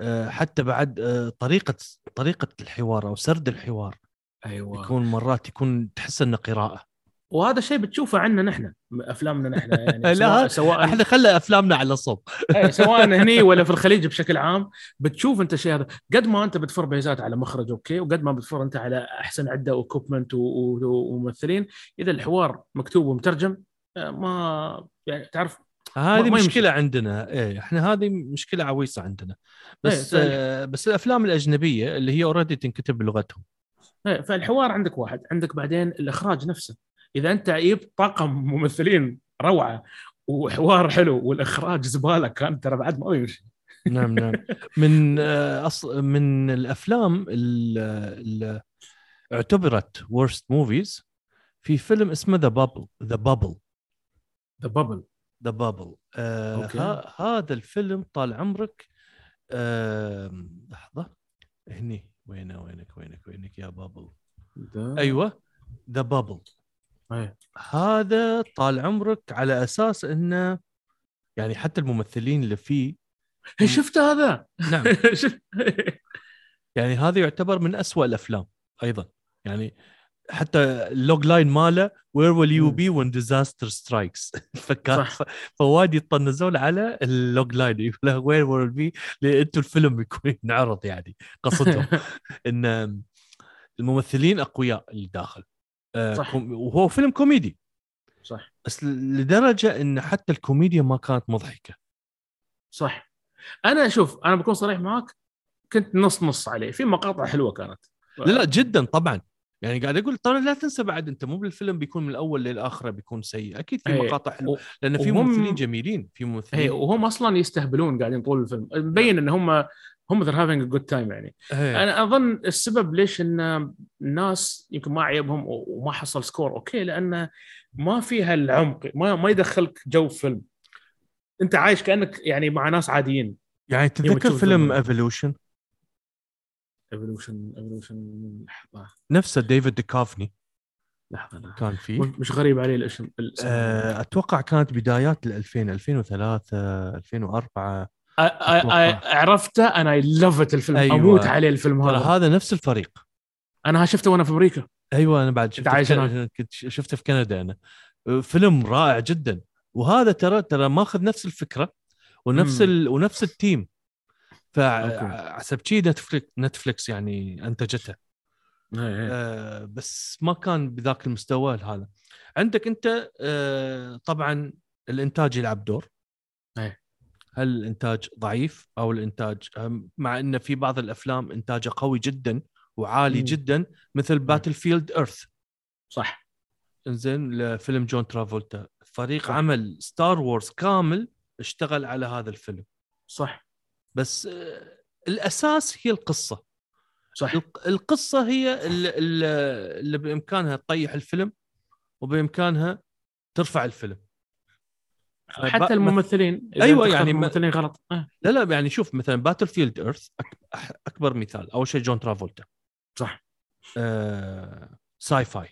آه، حتى بعد آه، طريقة طريقة الحوار أو سرد الحوار أيوه. يكون مرات يكون تحس إنه قراءة. وهذا شيء بتشوفه عنا نحن أفلامنا نحن يعني لا، سواء إحنا خلى أفلامنا على صوب. إيه، سواء هني ولا في الخليج بشكل عام بتشوف أنت الشيء هذا. قد ما أنت بتفر بيزات على مخرج أوكي وقد ما بتفر أنت على أحسن عدة و equipment وممثلين إذا الحوار مكتوب ومترجم آه، ما يعني تعرف هذه. مشكلة عندنا. إيه إحنا هذه مشكلة عويصة عندنا. بس إيه، آه بس الأفلام الأجنبية اللي هي already تنكتب بلغتهم. إيه، فالحوار عندك واحد. عندك بعدين الإخراج نفسه. إذا أنت جبت طاقم ممثلين روعة وحوار حلو والإخراج زبالة كان ترى بعد ما يمشي نعم نعم. من آه أصل من الأفلام اللي اعتبرت worst movies في فيلم اسمه The Bubble The Bubble The Bubble The Bubble هذا الفيلم طال عمرك آه لحظة هني. وينه وينك وينك وينك يا Bubble. أيوه The Bubble أيه. هذا طال عمرك على أساس إنه يعني حتى الممثلين اللي فيه شفت هذا؟ نعم. يعني هذا يعتبر من أسوأ الأفلام أيضا. يعني حتى ال logline ماله where will you. be when disaster strikes فكان. فوايد يطنزون على ال logline يقول له where will be أنتم الفيلم يكون ينعرض يعني قصدهم. إن الممثلين أقوياء اللي داخل آه، صح. وهو فيلم كوميدي. صح. بس لدرجة إن حتى الكوميديا ما كانت مضحكة. صح. أنا أشوف أنا بكون صريح معاك كنت نص نص عليه. في مقاطع حلوة كانت. لا لا جدا طبعا. يعني قاعد أقول ترى لا تنسى بعد أنت مو بالفيلم بيكون من الأول للاخره بيكون سيء أكيد في إيه. مقاطع حلوة لأن في وهم- ممثلين جميلين في هي ممثلين وهم أصلا يستهبلون قاعدين طول الفيلم مبين إن هم هم they're having a good time يعني إيه. أنا أظن السبب ليش إن الناس يمكن ما عيبهم وما حصل score أوكي لأن ما فيها العمق ما ما يدخلك جو فيلم أنت عايش كأنك يعني مع ناس عاديين يعني تتذكر فيلم. ايفولوشن ايفولوشن ايفولوشن لحظة. نفسه ديفيد ديكافني. لحظة. كان فيه. مش- غريب علي الاسم. آه، أتوقع كانت بدايات ال 2000 2003 2004 أ- أ- أ- عرفته؟ أنا I love الفيلم. أيوة. أموت عليه الفيلم هذا. هذا نفس الفريق. أنا شفته وأنا في أمريكا. أيوه أنا بعد شفته في كنت شفته في كندا أنا. فيلم رائع جدا. وهذا ترى ترى ماخذ نفس الفكرة ونفس. ال... ونفس التيم. فحسب شي نتفليكس نتفليكس يعني أنتجته. إيه، إيه. آه بس ما كان بذاك المستوى هذا. عندك أنت آه طبعا الإنتاج يلعب دور. أي. هل الإنتاج ضعيف أو الانتاج مع إن في بعض الأفلام إنتاجه قوي جدا وعالي. جدا مثل Battlefield Earth صح. إنزين لفيلم جون ترافولتا. فريق صح. عمل Star Wars كامل اشتغل على هذا الفيلم. صح. بس آه الأساس هي القصة. صح. الق- القصة هي اللي, بإمكانها تطيح الفيلم وبإمكانها ترفع الفيلم. حتى الممثلين إذا أيوة، أنت يعني الممثلين غلط. آه. لا لا يعني شوف مثلا Battlefield Earth أكبر مثال. أول شيء جون ترافولتا. صح. آه sci-fi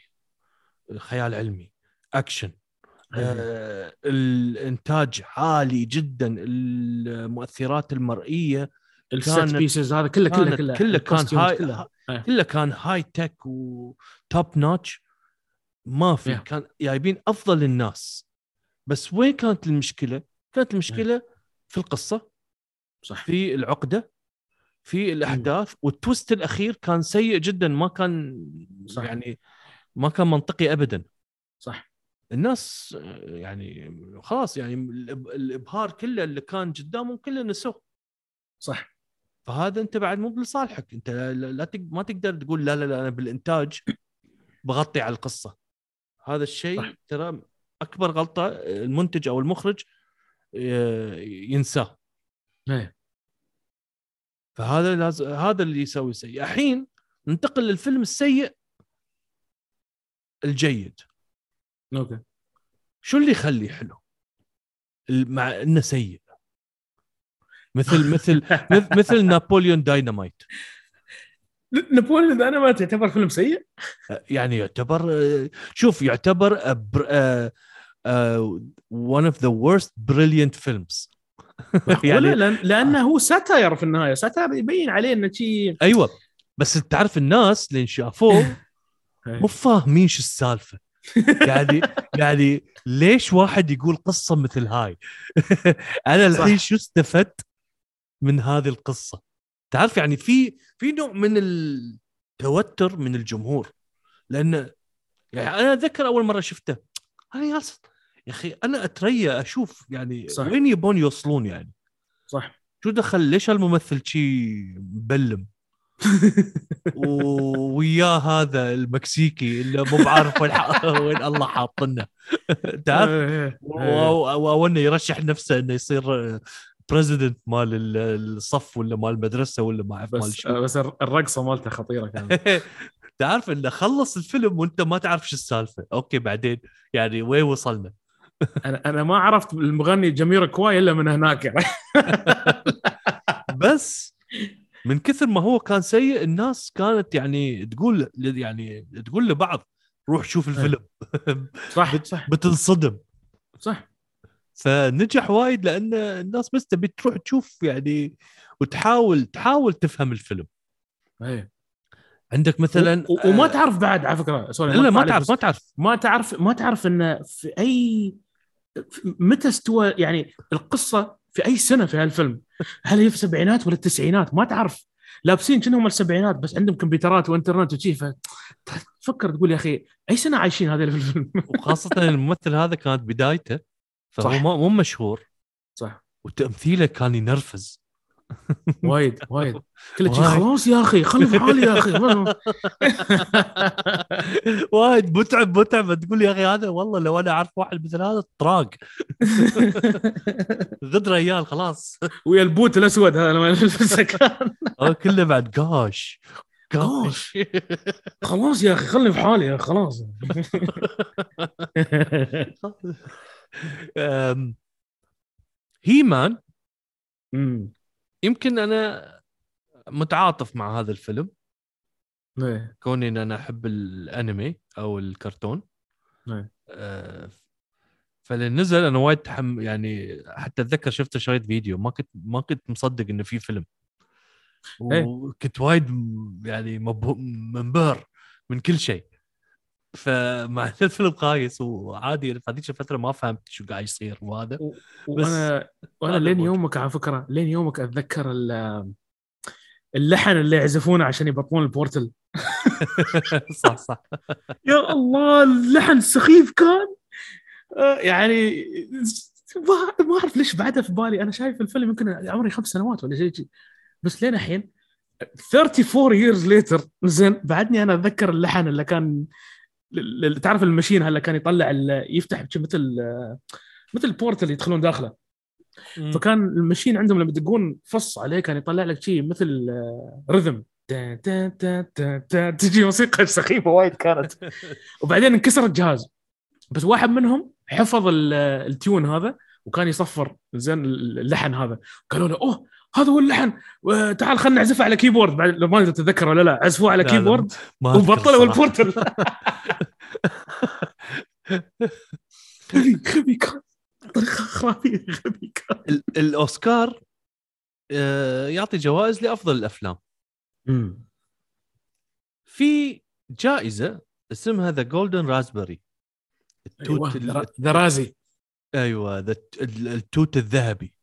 خيال علمي أكشن. آه الإنتاج عالي جدا المؤثرات المرئية الست كانت- pieces هذا كله كله كله كله كان high. إيه. كله كان high tech و top notch ما في Yeah. كان جايبين أفضل الناس بس وين كانت المشكلة؟ كانت المشكلة في القصة صح في العقدة في الأحداث وال twist الأخير كان سيء جدا ما كان صح. يعني ما كان منطقي ابدا صح الناس يعني خلاص يعني الإبهار كله اللي كان قدامهم كله نسوه. صح. فهذا أنت بعد مو لصالحك أنت لا, ما تقدر تقول لا لا لا أنا بالإنتاج بغطي على القصة. هذا. الشيء ترى أكبر غلطة المنتج أو المخرج ينساه. إيه. فهذا لازم هذا اللي يسوي سيء. الحين ننتقل للفيلم السيء الجيد. أوكي. شو اللي يخليه حلو؟ مع إنه سيء. مثل مثل مثل- Napoleon Dynamite. Napoleon أنا ما تعتبر فيلم سيء؟ يعني يعتبر آه، شوف يعتبر آه، آه، one of the worst brilliant films. يعني يعني لأن لأنه هو satire في النهاية. satire يبين عليه إنه شيء أيوه. بس تعرف الناس اللي شافوه مو فاهمين شو السالفة. يعني يعني ليش واحد يقول قصة مثل هاي؟ أنا الحين. شو استفدت من هذه القصة؟ تعرف يعني في في نوع من التوتر من الجمهور لأن يعني أنا أتذكر أول مرة شفته. أنا يا أخي أنا أتريا أشوف يعني صح. وين يبون يوصلون يعني؟ صح. شو دخل؟ ليش هالممثل شي مبلم؟ وياه هذا المكسيكي اللي مو بعارف وين وين الله حاطنا تعرف؟ إيه. و- و- أو انه يرشح نفسه إنه يصير بريزيدنت مال ال- الصف ولا مال المدرسة ولا ما أعرف مال بس شو بس الرقصة مالته خطيرة كانت. تعرف إنه خلص الفيلم وأنت ما تعرف شو السالفة. أوكي بعدين يعني وين وصلنا؟ أنا أنا ما عرفت المغني جميرة كواي إلا من هناك يعني. بس من كثر ما هو كان سيء الناس كانت يعني تقول يعني تقول لبعض روح شوف الفيلم. صح صح. بتنصدم. صح. فنجح وايد لأن الناس بس تبي تروح تشوف يعني وتحاول تحاول تفهم الفيلم. إيه. عندك مثلا و- و- وما آه، تعرف بعد على فكرة سوري لا ما تعرف ما تعرف. ما تعرف ما تعرف إن في أي متى استوى يعني القصة في أي سنة في هالفيلم؟ هل هي في السبعينات ولا التسعينات؟ ما تعرف. لابسين كأنهم السبعينات بس عندهم كمبيوترات وإنترنت وشي فتفكر تقول يا أخي أي سنة عايشين هذول في الفيلم؟ وخاصة الممثل هذا كانت بدايته فهو صح. مو مشهور. صح. وتمثيله كان ينرفز. وايد وايد. وايد. خلاص يا أخي خلي في حالي يا أخي. وايد متعب متعب. تقول يا أخي هذا والله لو أنا أعرف واحد مثل هذا طراق. غدر ريال خلاص. ويا البوت الأسود هذا لما كله بعد قاش. قاش. خلاص يا أخي خلني في حالي خلاص. أم، هيمان أمم. يمكن أنا متعاطف مع هذا الفيلم إيه. كوني إن أنا أحب الأنمي أو الكرتون. أه، فلما نزل أنا وايد تحم يعني حتى أتذكر شفت شريت فيديو ما كنت ما كنت مصدق إنه في فيلم إيه. وكنت وايد يعني منبهر من كل شيء فمع الفيلم خايس وعادي في هذيك الفترة ما فهمت شو قاعد يصير وهذا وأنا وأنا هذا لين. يومك على فكرة لين يومك أتذكر ال- اللحن اللي يعزفونه عشان يبطلون البورتل. صح صح. يا الله اللحن سخيف كان. آه، يعني ما أعرف ليش بعدها في بالي. أنا شايف الفيلم يمكن عمري خمس سنوات ولا شيء شي. بس لين الحين 34 years later زين بعدني أنا أتذكر اللحن اللي كان تعرف المشين هلا كان يطلع يفتح مثل مثل بورتل يدخلون داخله. فكان المشين عندهم لما يدقون فص عليه كان يطلع لك شيء مثل آه، رذم تا- تجي موسيقى سخيفة وايد كانت. وبعدين انكسر الجهاز بس واحد منهم حفظ ال- التيون هذا وكان يصفر زين اللحن هذا. قالوا له أوه هذا هو اللحن. تعال خلينا نعزفه على keyboard بعد ما ادري تتذكر ولا لا عزفوه على لا، keyboard وبطلوا. ال portal غبي غبي كان طريقة خرافية غبي كان ال- الأوسكار آه، يعطي جوائز لأفضل الأفلام. في جائزة اسمها The Golden Raspberry أيوه التوت ال- The Razzie أيوه ذا ال- التوت الذهبي.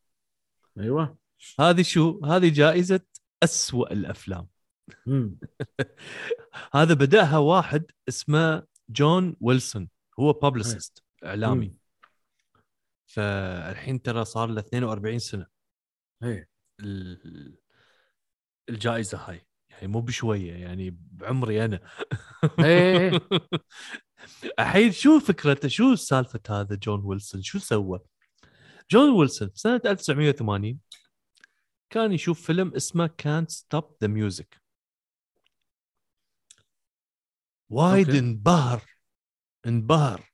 أيوه. هذه شو؟ هذه جائزة أسوأ الأفلام. هذا بدأها واحد اسمه جون ويلسون هو publicist إعلامي. مم. فالحين ترى صار له 42 سنة. ال- الجائزة هاي يعني مو بشوية يعني بعمري أنا. إيه الحين شو فكرته؟ شو سالفة هذا جون ويلسون؟ شو سوى؟ جون ويلسون سنة 1980 كان يشوف فيلم اسمه كانت ستوب ذا ميوزك وايد أوكي. انبهر انبهر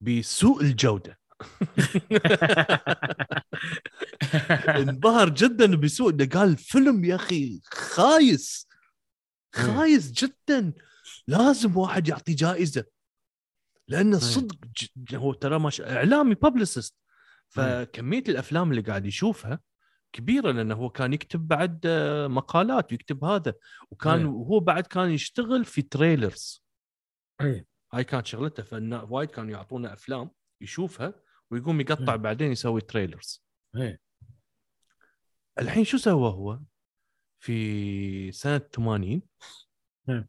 بسوء الجودة. انبهر جدا بسوء قال فيلم يا أخي خايس خايس جدا. لازم واحد يعطي جائزة. لأن صدق ج- هو ترى مش إعلامي publicist فكمية الأفلام اللي قاعد يشوفها كبيرة لأنه هو كان يكتب بعد آه، مقالات ويكتب هذا وكان أي. وهو بعد كان يشتغل في trailers إيه هاي كانت شغلته فإن وايد كانوا يعطونا أفلام يشوفها ويقوم يقطع أي. بعدين يسوي trailers إيه الحين شو سوى هو في سنة 80 نعم.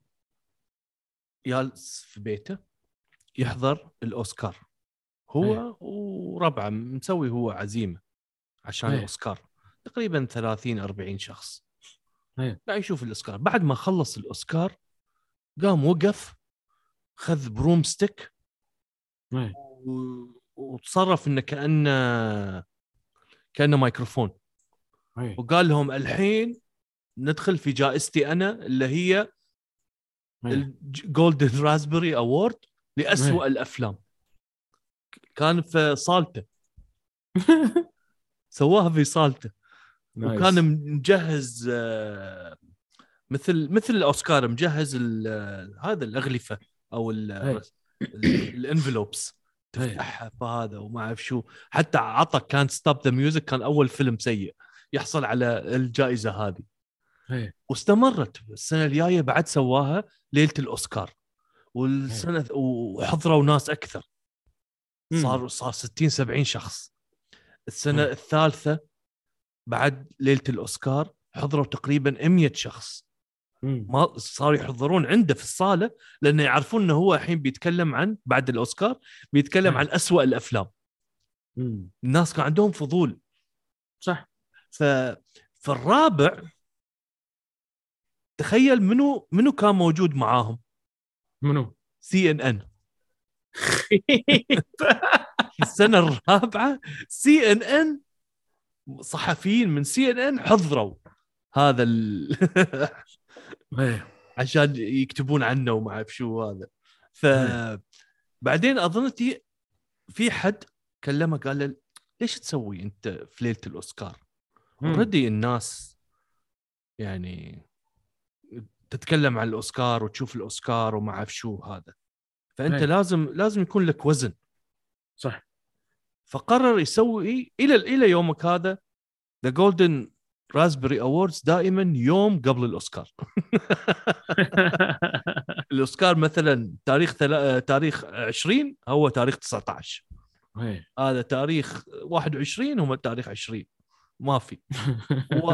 جالس في بيته يحضر الأوسكار هو وربعه مسوي هو عزيمة عشان إيه. الأوسكار تقريبا 30 40 شخص. إيه. قاعد يشوف الأوسكار. بعد ما خلص الأوسكار قام وقف خذ بروم ستيك إيه. و- وتصرف إنه كانه كأنه ميكروفون إيه. وقال لهم الحين ندخل في جائزتي أنا اللي هي إيه. ال Golden Raspberry Award لاسوء الأفلام. كان في صالته سواها في صالته nice. وكان مجهز آه، مثل مثل الأوسكار مجهز آه، هذا الأغلفة أو إيه. ال envelopes تفتحها فهذا وما أعرف شو حتى عطى كان ستوب ذا ميوزك كان أول فيلم سيء يحصل على الجائزة هذه إيه. واستمرت السنة الجاية بعد سواها ليلة الأوسكار والسنة وحضروا ناس أكثر. صار صار 60 70 شخص السنة مم. الثالثة بعد ليلة الأوسكار حضروا تقريبا 100 شخص. ما صاروا يحضرون عنده في الصالة لأنه يعرفون إنه هو الحين بيتكلم عن بعد الأوسكار بيتكلم. عن أسوأ الأفلام. الناس كان عندهم فضول صح ف في الرابع تخيل منو منو كان موجود معاهم منو؟ سي إن إن السنة الرابعة سي إن إن صحفيين من سي ان ان حضروا هذا ال... إيه. عشان يكتبون عنه وما أعرف شو هذا ف بعدين اظنتي في حد كلمه قال له ليش تسوي أنت في ليلة الأوسكار؟ مم. أوريدي الناس يعني تتكلم عن الأوسكار وتشوف الأوسكار وما أعرف شو هذا فأنت إيه. لازم لازم يكون لك وزن صح فقرر يسوي إلى إلى يومك هذا The Golden Raspberry Awards دائما يوم قبل الأوسكار. الأوسكار مثلا تاريخ تلا... تاريخ 20 هو تاريخ 19 إيه. هذا تاريخ 21 هم تاريخ 20 ما في. و...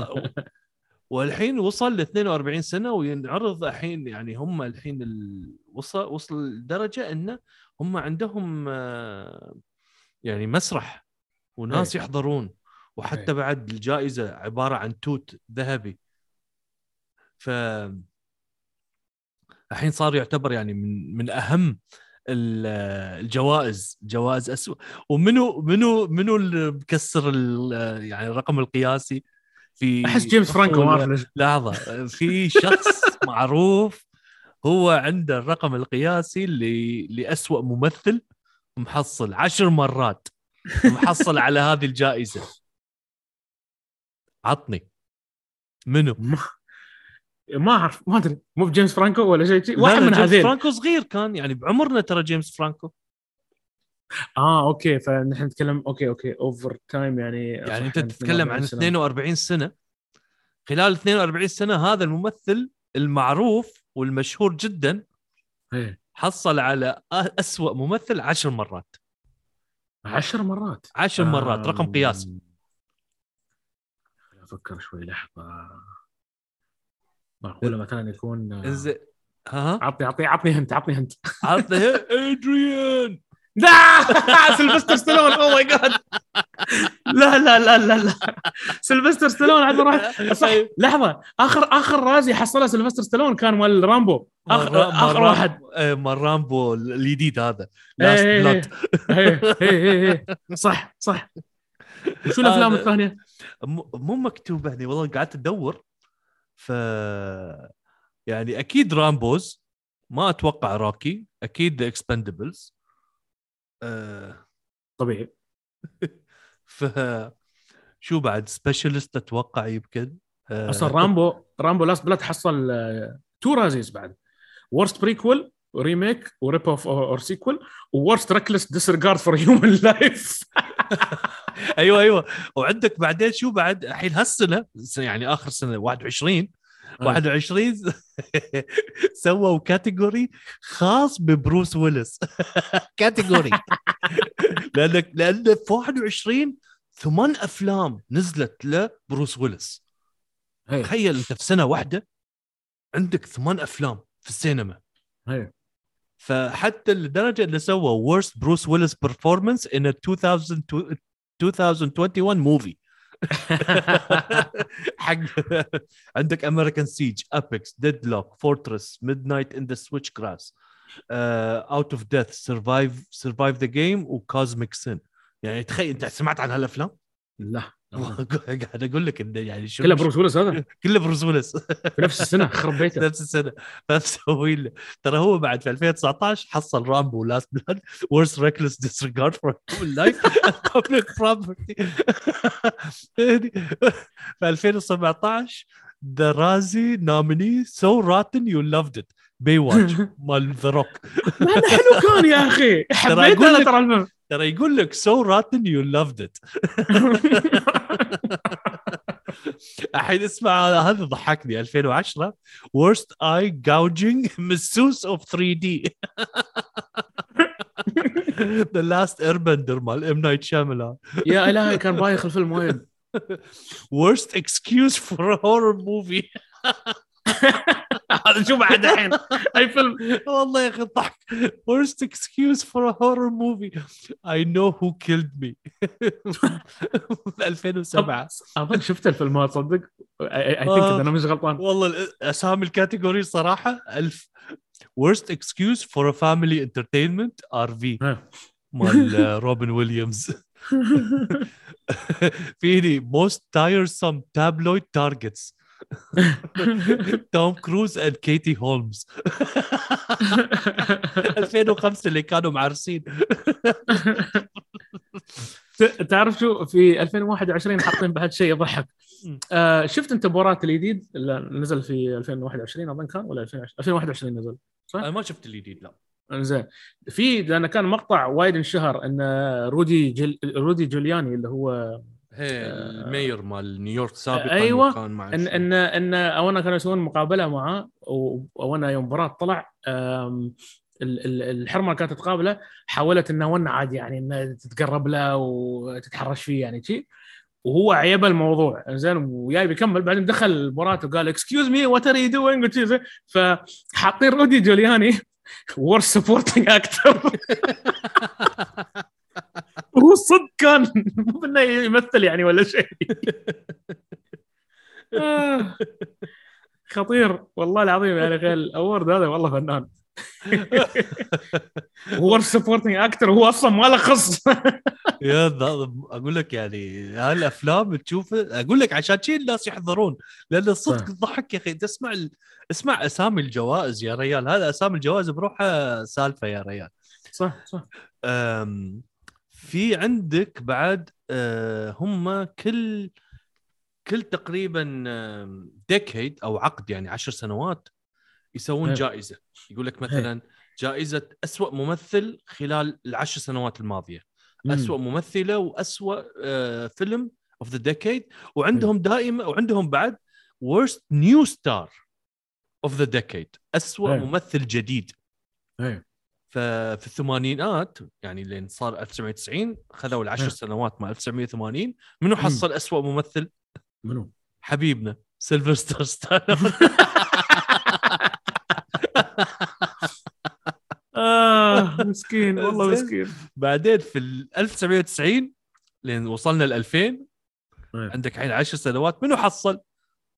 والحين وصل ل 42 سنة وينعرض الحين يعني هم الحين ال... وصل وصل لدرجة إنه هم عندهم آه، يعني مسرح وناس إيه. يحضرون وحتى إيه. بعد الجائزة عبارة عن توت ذهبي ف الحين صار يعتبر يعني من من أهم ال- الجوائز جوائز اسوء ومنو منو منو اللي مكسر يعني الرقم القياسي في أحس جيمس فرانكو لحظة في شخص معروف هو عنده الرقم القياسي اللي لأسوأ ممثل محصل عشر مرات محصل على هذه الجائزة. عطني. منو؟ ما ما أعرف ما أدري. مو بجيمس فرانكو ولا شيء؟ واحد من جيمس هذيل فرانكو صغير كان يعني بعمرنا ترى جيمس فرانكو. آه okay. فنحن نتكلم okay okay. over time يعني يعني أنت تتكلم عن 42 سنة. 42 سنة. خلال 42 سنة هذا الممثل المعروف والمشهور جدا. إيه. حصل على أسوأ ممثل عشر مرات. عشر مرات. عشر مرات رقم قياسي أفكر شوي لحظة. معقوله مثلا يكون آه، إنزين ها؟ عطني عطني عطني hint عطني hint. عطني ادريان لا! سيلفستر ستالون. oh my God لا لا لا لا لا. سيلفستر ستالون عاد راح. صح. لحظة. آخر آخر Razzie حصلها سيلفستر ستالون كان مال رامبو. آخر, مرة- واحد. آه، مال رامبو الجديد هذا. إيه، Last إيه، Blood إيه، إيه، إيه، إيه. صح صح. وشو الأفلام الثانية؟ مو مكتوب يعني. والله قعدت أدور. ف يعني أكيد Rambos. ما أتوقع روكي. أكيد Expendables آه طبيعي. ف شو بعد؟ Specialist أتوقع يمكن. آه أصلا رامبو Rambo Last Blood حصل آه، two Razzies بعد. worst prequel و remake و rip-off or sequel و worst reckless disregard for human life أيوه أيوه. وعندك بعدين شو بعد؟ الحين هالسنة يعني آخر سنة 21 21 سووا category خاص ببروس ويلس category لانك لأن في 21 ثمان أفلام نزلت لبروس ويلس تخيل أنت في سنة واحدة عندك ثمان أفلام في السينما. هي. فحتى لدرجة انه سووا worst بروس ويلس performance in a 2000 2021 movie حق. عندك American Siege Apex Deadlock Fortress Midnight in the Switchgrass Out of Death Survive Survive the Game و Cosmic Sin يعني تخيل انت سمعت عن هالأفلام؟ لا. قاعد أقول لك انه يعني شو كله بروس ويلس هذا؟ كله بروس ويلس في نفس السنة خرب بيته. نفس السنة. فمسوي له ترى هو بعد في 2019 حصل Rambo Last Blood worst reckless disregard for life public property في 2017 The Razzie nominee so rotten you loved it Baywatch مال The Rock حلو كان يا أخي. حبيت لك- ترى الفيلم. ترى يقول لك so rotten you loved it الحين اسمع هذا ضحكني. 2010 worst eye gouging misuse of 3D The Last Airbender مال M. Night Shyamalan يا إلهي كان بايخ الفيلم وايد. Worst excuse for a horror movie. هذا شو بعد الحين؟ أي فيلم؟ والله يا أخي ضحك worst excuse for a horror movie. I know who killed me. 2007 أظن شفت الفيلم هذا تصدق اي ثينك آه. أنا مش غلطان. والله ال- أسامي الكاتيجوري صراحة ألف. Worst excuse for a family entertainment RV ها. مال آه، روبن ويليامز فيني most tiresome tabloid targets. توم كروز and كيتي هولمز 2005 اللي كانوا معرسين. تعرف شو في 2021 حاطين بعد شيء يضحك. آه شفت انت بورات الجديد اللي نزل في 2021 أظن كان ولا 2020 2021 نزل أنا ما شفت الجديد لا. زين في لأن كان مقطع وايد انشهر إن رودي جل... رودي جولياني اللي هو هي ال mayor مال نيويورك سابقا أيوة. كان مع إن إن إن أونا كانوا يسوون مقابلة معاه وأنا يوم براد طلع الحرمة اللي كانت تقابله حاولت إنه ونا عادي يعني إنه تتقرب له وتتحرش فيه يعني شي. وهو عيب الموضوع. زين وياي بيكمل. بعدين دخل بورات وقال excuse me what are you doing فحاطين رودي جولياني worst supporting actor وهو صدق كان مو إنه يمثل يعني ولا شيء. آه. خطير. والله العظيم يعني غير ال award هذا والله فنان. هو supporting actor هو أصلا ما له خص يا أقول لك يعني هالافلام تشوفه أقول لك عشان شي الناس يحضرون لأن الصدق صح. تضحك يا أخي تسمع. اسمع أسامي الجوائز يا ريال هذا أسامي الجوائز بروحها سالفة يا ريال صح صح في عندك بعد أه، هم كل كل تقريبا ديكيد أو عقد يعني عشر سنوات يسوون إيه. جائزة يقول لك مثلا جائزة أسوأ ممثل خلال العشر سنوات الماضية أسوأ ممثلة وأسوأ آه، فيلم of the decade وعندهم دائما وعندهم بعد worst new star of the decade أسوأ إيه. ممثل جديد إيه. ففي الثمانينات يعني لين صار 1990 خذوا العشر إيه. سنوات مع 1980 منو حصل أسوأ ممثل؟ منو؟ حبيبنا سيلفستر ستالون آه مسكين والله. مسكين بعدين في ال 1990 لين وصلنا ل 2000 إيه. عندك الحين 10 سنوات منو حصل؟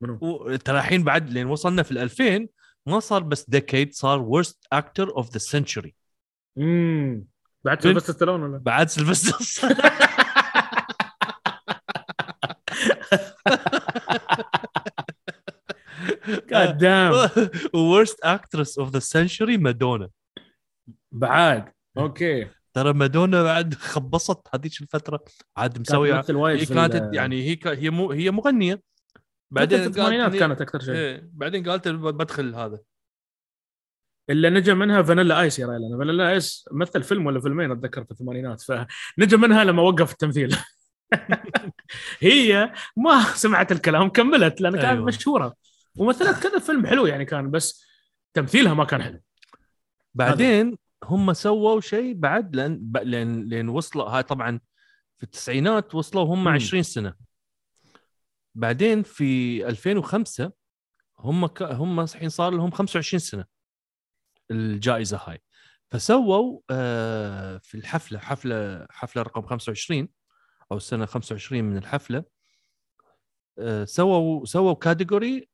منو؟ ترى الحين بعد لين وصلنا في ال 2000 ما صار بس decade صار worst actor of the century امم بعد سيلفستر ستالون ولا؟ بعد سيلفستر God damn. worst actress of the century مادونا بعد أوكي. ترى مادونا بعد خبصت هذيك الفترة؟ عاد مسوية. هي كانت يعني هي كا- هي مو هي مغنية. بعدين في الثمانينات كانت أكثر شيء. إيه. بعدين قالت بدخل هذا. إلا نجا منها فانيلا آيس يا ريال أنا فانيلا آيس مثل فيلم ولا فيلمين أتذكر في الثمانينات. فنجا منها لما وقف التمثيل. هي ما سمعت الكلام كملت لأن كانت أيوة. مشهورة. ومثلت كذا فيلم حلو يعني كان بس تمثيلها ما كان حلو. بعدين هم سووا شيء بعد لأن لأن لأن وصلوا هاي طبعا في التسعينات وصلوا هم مم. 20 سنة. بعدين في 2005 هم ك... هم الحين صار لهم 25 سنة الجائزة هاي. فسووا آه في الحفلة حفله حفلة رقم 25 أو السنة 25 من الحفلة آه سووا سووا category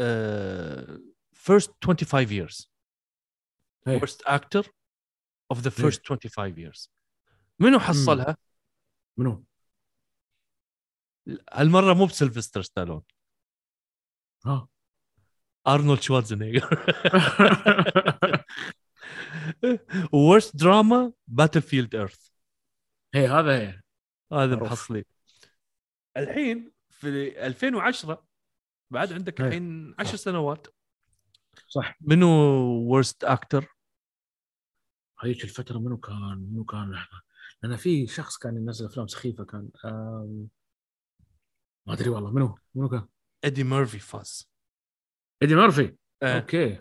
آه first 25 years. إيه. worst actor of the first 25 years. منو حصلها؟ منو؟ هالمرة مو بسلفستر ستالون. ها أرنولد شوارزنيجر. Worst drama battlefield earth. هي هذا هي هذا معروف. محصلين الحين في 2010 بعد عندك إيه. الحين 10 سنوات. صح. منو worst actor هذيك الفترة منو كان؟ منو كان لحظه لأن في شخص كان ينزل أفلام سخيفة كان آم، ما أدري والله منو؟ منو كان؟ ادي ميرفي فاز. ايدي ميرفي آه. أوكي.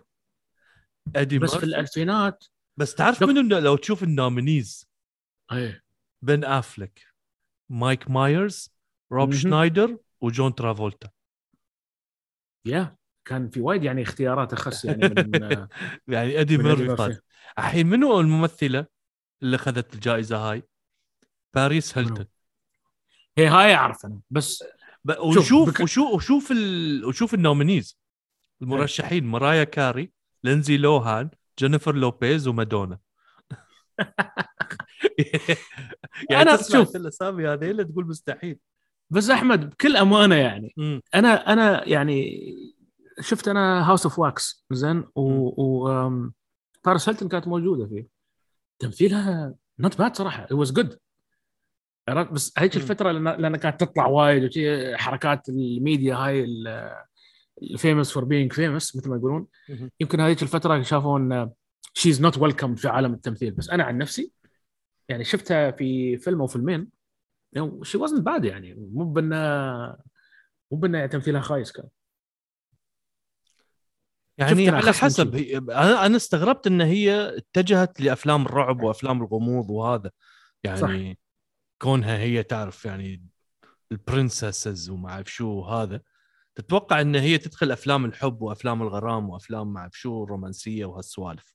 ادي بس في ميرفي الألفينات. بس تعرف لو- منو لو تشوف ال nominees؟ إيه. بن أفلك مايك مايرز روب مهم. شنايدر وجون ترافولتا. يا كان في وايد يعني اختيارات أخس يعني من يعني أدي ميرفي. فاز الحين منو الممثلة اللي أخذت الجائزة هاي؟ باريس؟ هيلتون هي هاي أعرف أنا بس ب- شوف، وشوف بك- وشوف وشوف ال... وشوف ال nominees المرشحين مارايا كاري لينزي لوهان جينيفر لوبيز ومادونا يعني أنا- تسمع شوف. الاسامي هذه تقول مستحيل بس أحمد بكل أمانة يعني مم. أنا أنا يعني شفت أنا House of Wax زين؟ و, و آم، باريس هيلتون كانت موجودة فيه. تمثيلها not bad صراحة it was good بس هيك. الفترة لأن كانت تطلع وايد وشي حركات الميديا هاي ال famous for being famous مثل ما يقولون. يمكن هذيك الفترة شافوا إن she's not welcome في عالم التمثيل. بس أنا عن نفسي يعني شفتها في فيلم أو فيلمين. she wasn't bad يعني. مو بانه مو بانه تمثيلها خايس كان. يعني على حسب. هي أنا أنا استغربت إن هي اتجهت لأفلام الرعب وأفلام الغموض وهذا. يعني صح. كونها هي تعرف يعني ال princesses وما أعرف شو هذا تتوقع إن هي تدخل أفلام الحب وأفلام الغرام وأفلام ما أعرف شو الرومانسيه وهالسوالف.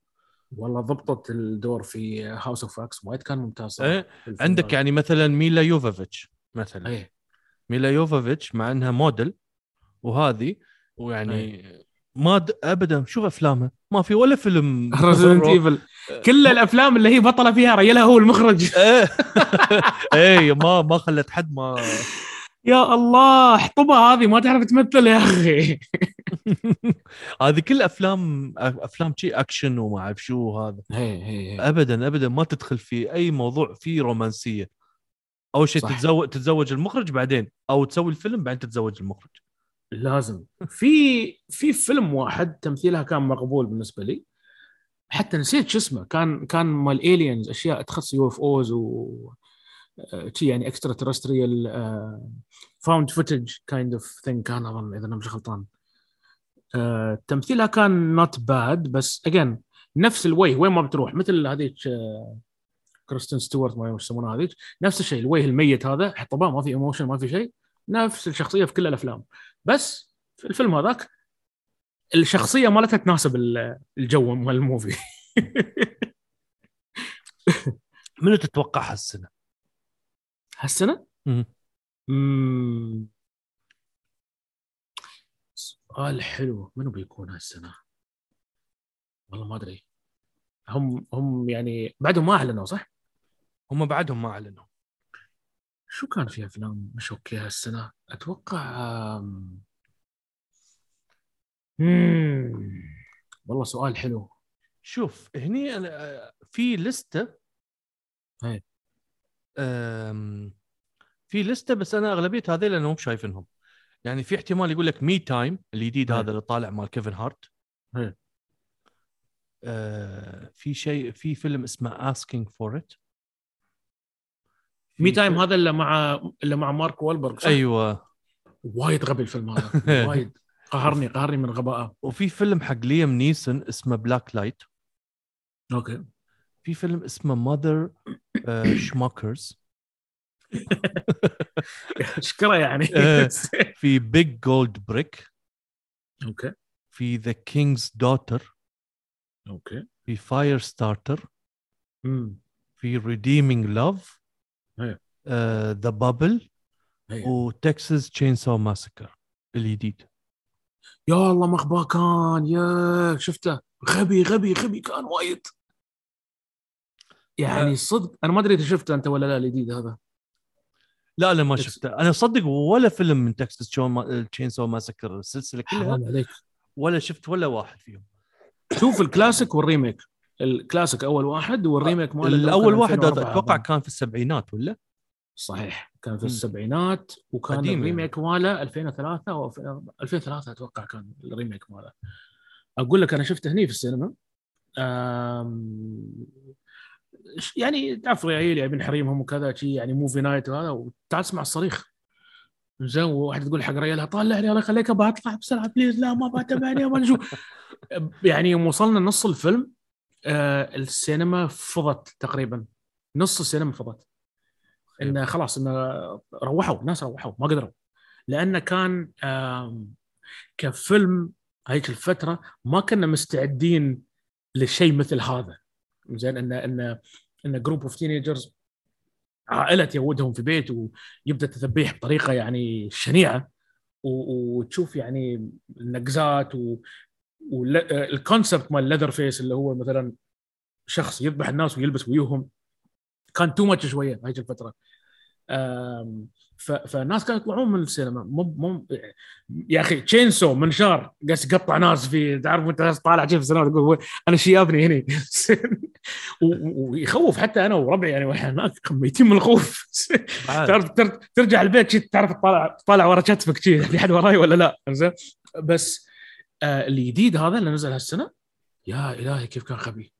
والله ضبطت الدور في House of Wax وايد كان ممتاز إيه، الفيلم عندك. يعني مثلا ميلا يوفوفيتش مثلا. إيه. ميلا يوفوفيتش مع إنها موديل وهذه ويعني ما د... ابدا شوف افلامها ما في ولا فيلم. Resident Evil كل الأفلام اللي هي بطلة فيها ريالها هو المخرج. إيه. إيه ما ما خلت حد ما. يا الله أحطبها هذه ما تعرف تمثل يا أخي. هذه كل أفلام أفلام شي أكشن وما أعرف شو هذا. هي هي ابدا ابدا ما تدخل في أي موضوع فيه رومانسية. أول شيء. تتزوج تتزوج المخرج بعدين أو تسوي الفيلم بعدين تتزوج المخرج. لازم. في في فيلم واحد تمثيلها كان مقبول بالنسبة لي. حتى نسيت شو اسمه. كان كان مال aliens أشياء تخص UFOs و آه، يعني extraterrestrial found footage kind of thing كان أظن إذا أنا مش غلطان. آه، تمثيلها كان not bad بس again نفس الوجه وين ما بتروح مثل هذيك آه، كريستين ستيوارت ما وش يسمونها هذيك نفس الشيء الوجه الميت هذا حطباه ما في emotion ما في شيء نفس الشخصية في كل الأفلام بس في الفيلم هذاك الشخصية مالتها تناسب ال- الجو مال ال movie منو تتوقع هالسنة؟ هالسنة؟ مم. سؤال حلو منو بيكون هالسنة؟ والله ما أدري هم هم يعني بعدهم ما أعلنوا صح؟ هم بعدهم ما أعلنوا شو كان في أفلام مش أوكي هالسنة؟ أتوقع مم. والله سؤال حلو شوف هني أنا في لستة هاي. أم، في لستة بس أنا أغلبية هذول أنا مو شايفينهم يعني في احتمال يقول لك Me Time الجديد هاي. هذا اللي طالع مال كيفن هارت. هاي. آه، في شيء في فيلم اسمه asking for it Me Time هذا اللي مع اللي مع مارك والبرغ؟ أيوه. وايد غبي الفيلم هذا. وايد. قهرني قهرني من غبائه. وفي فيلم حق ليام نيسون اسمه Blacklight okay. في فيلم اسمه Mother Schmuckers اشكره يعني. إيه. في Big Gold Brick okay. في The King's Daughter okay. في Firestarter في Redeeming Love. The Bubble. و Texas Chainsaw Massacre الجديد. يا الله ما أغباه كان يا شفته. غبي غبي غبي. كان وايد. يعني صدق أنا ما أدري إذا شفته أنت ولا لا الجديد هذا. لا أنا ما شفته. أنا صدق ولا فيلم من Texas Chainsaw Massacre السلسلة كلها عليك. ولا شفت ولا واحد فيهم. شوف ال classic وال remake. الكلاسيك أول واحد وال remake هو الأول واحد 2004 أتوقع. كان في السبعينات ولا؟ صحيح كان في. السبعينات وكان قديم ال remake ماله 2003 أو 2003 أتوقع كان ال remake ماله. أقول لك أنا شفته هني في السينما. يعني تعرف ريايل ابن حريمهم وكذا شي يعني movie night وهذا وتعال تسمع الصريخ. زين وواحده تقول حق ريالها طلعني الله يخليك أبغى أطلع بسرعة please لا ما بتابعني ما شو يعني يوم وصلنا نص الفيلم آه السينما فضت تقريبا. نص السينما فضت. انه خلاص انه روحوا الناس روحوا ما قدروا. لأنه كان آم، كفيلم هذيك الفترة ما كنا مستعدين لشيء مثل هذا. زين إن إن إن group of teenagers عائلة يودهم في بيت ويبدأ التذبيح بطريقة يعني شنيعة وتشوف يعني النقزات وال concept مال ال Leatherface اللي هو مثلا شخص يذبح الناس ويلبس ويوههم. كان too much شوية هذيك الفترة. فالناس كانوا يطلعون من السينما. مو مو يا أخي chainsaw منشار قاعد يقطع ناس في تعرف انت طالع كيف السينما تقول أنا شو يابني هنا ويخوف حتى أنا وربعي يعني وإحنا هناك ميتين من الخوف. تعرف ترجع البيت تعرف تطالع تطالع ورا كتفك في حد وراي ولا لا؟ زين بس آه الجديد هذا اللي نزل هالسنة يا إلهي كيف كان غبي.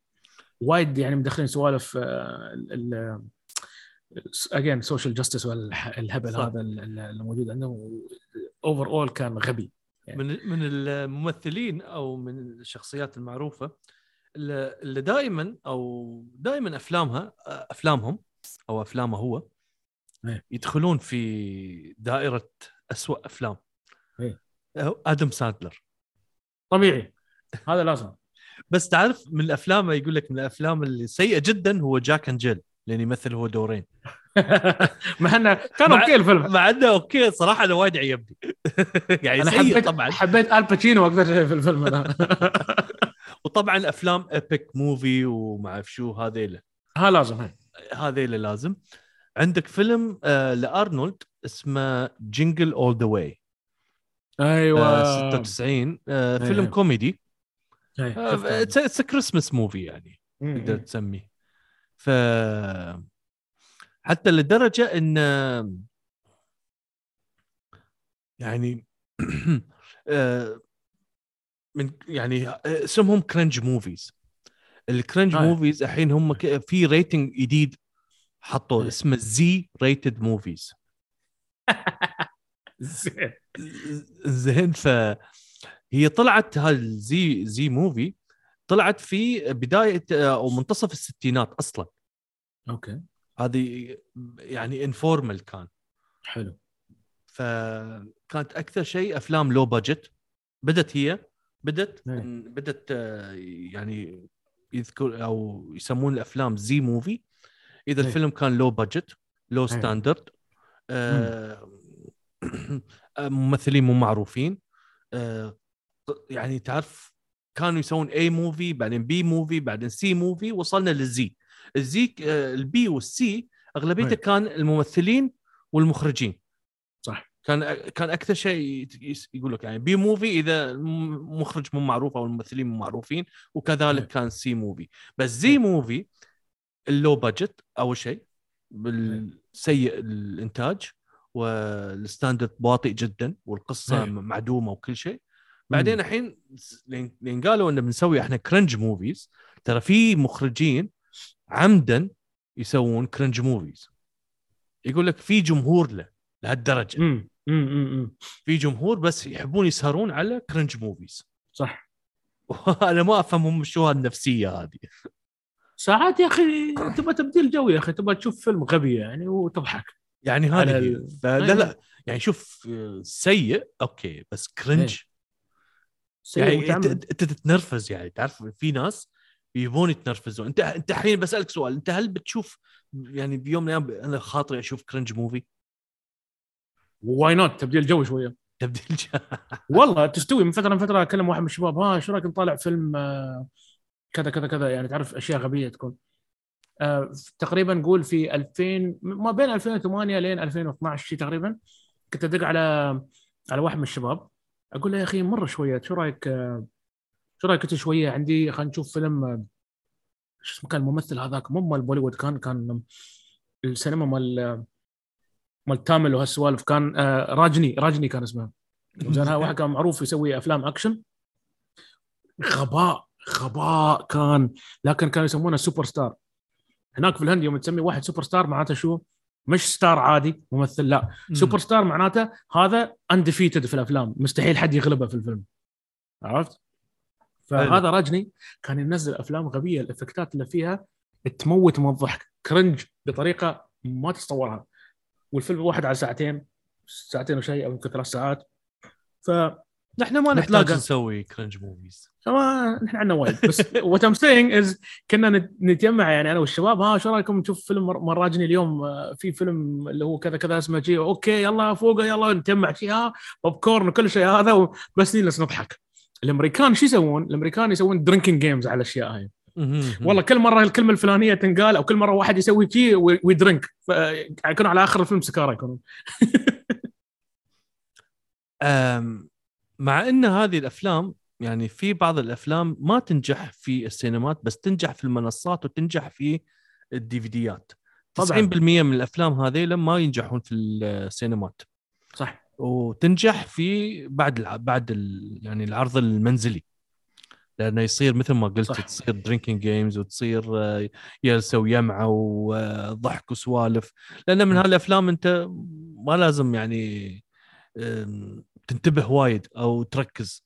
وايد يعني مدخلين سوالف آه، ال again social justice والهبل. هذا ال- ال- اللي موجود عندهم overall كان غبي. من من الممثلين أو من الشخصيات المعروفة اللي دائما أو دائما أفلامها أفلامهم أو أفلامه هو إيه. يدخلون في دائرة أسوأ أفلام. إيه. آدم ساندلر. طبيعي. هذا لازم. بس تعرف من الأفلام يقول لك من الأفلام اللي سيئة جدا هو Jack and Jill لأن يمثل هو دورين. مع إنه كان okay الفيلم. مع إنه okay صراحة أنا وايد عجبني يعني أنا حبيت طبعا. حبيت ال باتشينو أكثر شيء في الفيلم هذا وطبعا أفلام Epic Movie وما أعرف شو هذيله ها لازم هاي. هذيله لازم. عندك فيلم آه لأرنولد اسمه Jingle All the Way أيوه. 96 آه فيلم أيوة. كوميدي. هاي، شفتها. it's Christmas movie يعني تقدر. تسميه. ف حتى لدرجة إن يعني آه، من يعني اسمهم cringe movies ال cringe آه. movies الحين هم في rating جديد حطوه إيه. اسمه Z rated movies زين. زين ف هي طلعت هال Z Z movie طلعت في بداية أو منتصف الستينات أصلا. okay. هذه يعني informal كان. حلو. فكانت أكثر شيء أفلام low budget بدت هي بدت إيه. بدت آه، يعني يذكر أو يسمون الأفلام Z movie إذا إيه. الفيلم كان low budget low. standard ممثلين مو معروفين آه، يعني تعرف كانوا يسوون A movie بعدين B movie بعدين C movie وصلنا لل Z ال Z آه، ال B وال C أغلبيته إيه. كان الممثلين والمخرجين كان كان أكثر شيء يقول لك يعني B movie إذا المخرج مو معروف أو الممثلين مو معروفين وكذلك إيه. كان C movie. بس Z إيه. movie ال low budget أول شيء بالسيء الإنتاج وال standard واطي جدا والقصة إيه. معدومة وكل شيء. بعدين الحين لين قالوا ان بنسوي إحنا cringe movies ترى في مخرجين عمدا يسوون cringe movies يقول لك في جمهور له لهالدرجة. امم في جمهور بس يحبون يسهرون على cringe movies صح. أنا ما افهم هم شو هالنفسية هذه. ساعات يا أخي تبغى تبديل جو يا أخي تبغى تشوف فيلم غبي يعني وتضحك. يعني هذا ال- لا لا. يعني شوف سيء okay بس cringe سيء يعني. انت تتنرفز يعني تعرف في ناس يبون يتنرفزون. انت أنت الحين بسألك سؤال أنت هل بتشوف يعني بيوم من الأيام أنا خاطري أشوف cringe movie why not تبديل جو شوية. تبديل جا- والله تستوي من فترة من فتره أكلم واحد من الشباب ها شو رأيك نطالع فيلم آه، كذا كذا كذا؟ يعني تعرف أشياء غبية تكون. آه، تقريبا نقول في 2000 ما بين 2008 لين 2012 شيء تقريبا كنت أدق على على واحد من الشباب أقول له يا أخي مرة شوية شو رأيك آه، شو رأيك أنت شوية عندي خلينا نشوف فيلم آه، شو اسمه كان الممثل هذاك مو مال بوليوود كان كان السينما مال مال Tamil وهالسوالف كان آه، Rajini Rajini كان اسمه زين هذا واحد كان معروف يسوي أفلام أكشن. غباء غباء كان. لكن كانوا يسمونه سوبر ستار هناك في الهند يوم تسمي واحد سوبر ستار معناته شو؟ مش star عادي ممثل لا. مم. سوبر ستار معناته هذا undefeated في الأفلام. مستحيل حد يغلبه في الفيلم. عرفت؟ فهذا Rajini كان ينزل أفلام غبية ال effects ات اللي فيها تموت من الضحك. cringe بطريقة ما تتصورها. والفيلم واحد على ساعتين ساعتين وشيء أو يمكن ثلاث ساعات. ف نحن ما نحتاج. نسوي cringe movies ما نحن عندنا وايد. بس what I'm saying is كنا نت- نتجمع يعني أنا والشباب ها شو رأيكم نشوف فيلم مر- مال Rajini اليوم؟ آه، في فيلم اللي هو كذا كذا اسمه جي. okay يلا فوقه يلا نتجمع شي ها بوب كورن وكل شيء هذا بس نجلس نضحك. الأمريكان شو يسوون؟ الأمريكان يسوون drinking games على الأشياء هاي. والله كل مرة الكلمة الفلانية تنقال أو كل مرة واحد يسوي شيء وي drink يكونوا على آخر الفيلم سكارى يكونون. مع إن هذه الأفلام يعني في بعض الأفلام ما تنجح في السينمات بس تنجح في المنصات وتنجح في ال DVD ات 90% طبعاً. من الأفلام هذه ما ينجحون في السينمات. صح. وتنجح في بعد الع... بعد ال... يعني العرض المنزلي. لأنه يصير مثل ما قلت صح. تصير drinking games وتصير آه، جلسه ويمعه وضحك وسوالف. لأن من. هالأفلام أنت ما لازم يعني تنتبه وايد أو تركز.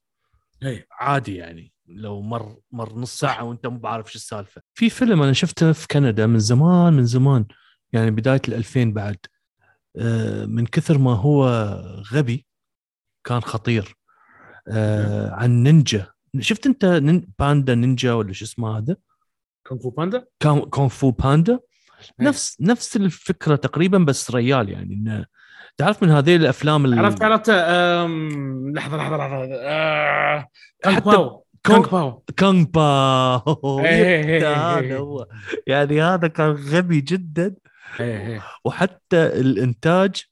اي عادي يعني لو مر مر نص ساعة وأنت مو بعرف شو السالفة. في فيلم أنا شفته في كندا من زمان من زمان يعني بداية ال2000 بعد آه، من كثر ما هو غبي كان خطير. آه، عن نينجا. شفت انت نين Panda نينجا ولا شو اسمه هذا؟ Kung Fu Panda؟ Kung Fu Panda. إيه. نفس نفس الفكرة تقريبا بس ريال يعني إنه تعرف من هذه الأفلام ال- عرفت عرفت أم، لحظة لحظة لحظة آه، كونغ باو كونغ- باو كونغ باو هذا. هو يعني هذا كان غبي جدا. إيه، إيه. وحتى الإنتاج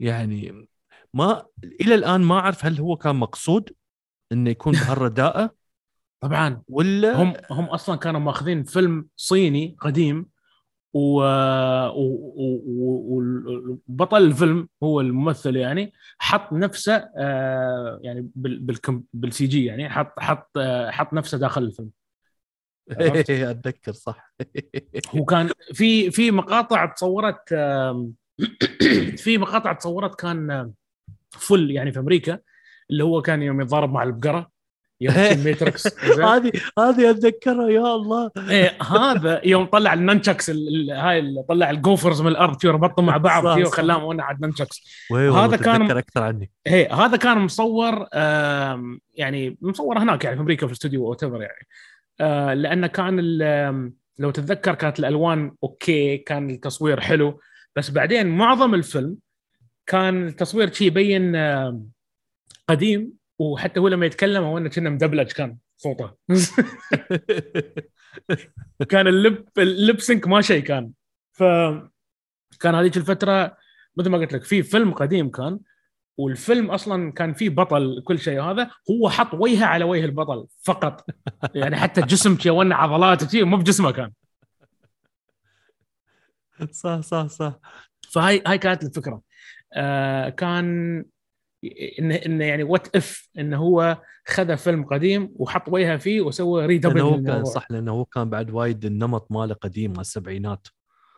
يعني ما إلى الآن ما أعرف هل هو كان مقصود. إنه يكون بهالرداءه طبعا. ولا هم هم أصلا كانوا ماخذين فيلم صيني قديم و وبطل الفيلم هو الممثل يعني حط نفسه آه، يعني بال CG يعني حط حط آه، حط نفسه داخل الفيلم؟ أتذكر صح. هو كان في في مقاطع تصورت في مقاطع تصورت كان full يعني في أمريكا اللي هو كان يوم يتضارب مع البقرة يوم في Matrix؟ هذه هذه أتذكرها يا الله. إيه هذا يوم طلع النانشكس ال- ال- هاي اللي طلع الجوفرز من الأرض ربطهم مع بعض صح. وخلاهم وأنا وي والله هذا كان- أكثر عني. إيه هذا كان مصور يعني مصور هناك يعني في أمريكا في الاستوديو وات يعني. آه، لأنه كان لو تتذكر كانت الألوان أوكي كان التصوير حلو. بس بعدين معظم الفيلم كان التصوير شي يبين آم، قديم وحتى هو لما يتكلم هو إنه كنا مدبلج كان صوته. كان اللب اللب سينك ما شيء كان. ف كان هذيك الفترة مثل ما قلت لك في فيلم قديم كان والفيلم أصلا كان فيه بطل كل شيء هذا هو حط وجهه على وجه البطل فقط. يعني حتى شي ون عضلات شي مو بجسمه كان. صح صح صح. فهاي هاي كانت الفكرة. آه كان انه انه يعني what if انه هو خذ فيلم قديم وحط وجهه فيه وسوى re لأنه هو كان صح لأنه هو كان بعد وايد النمط ماله قديم على السبعينات.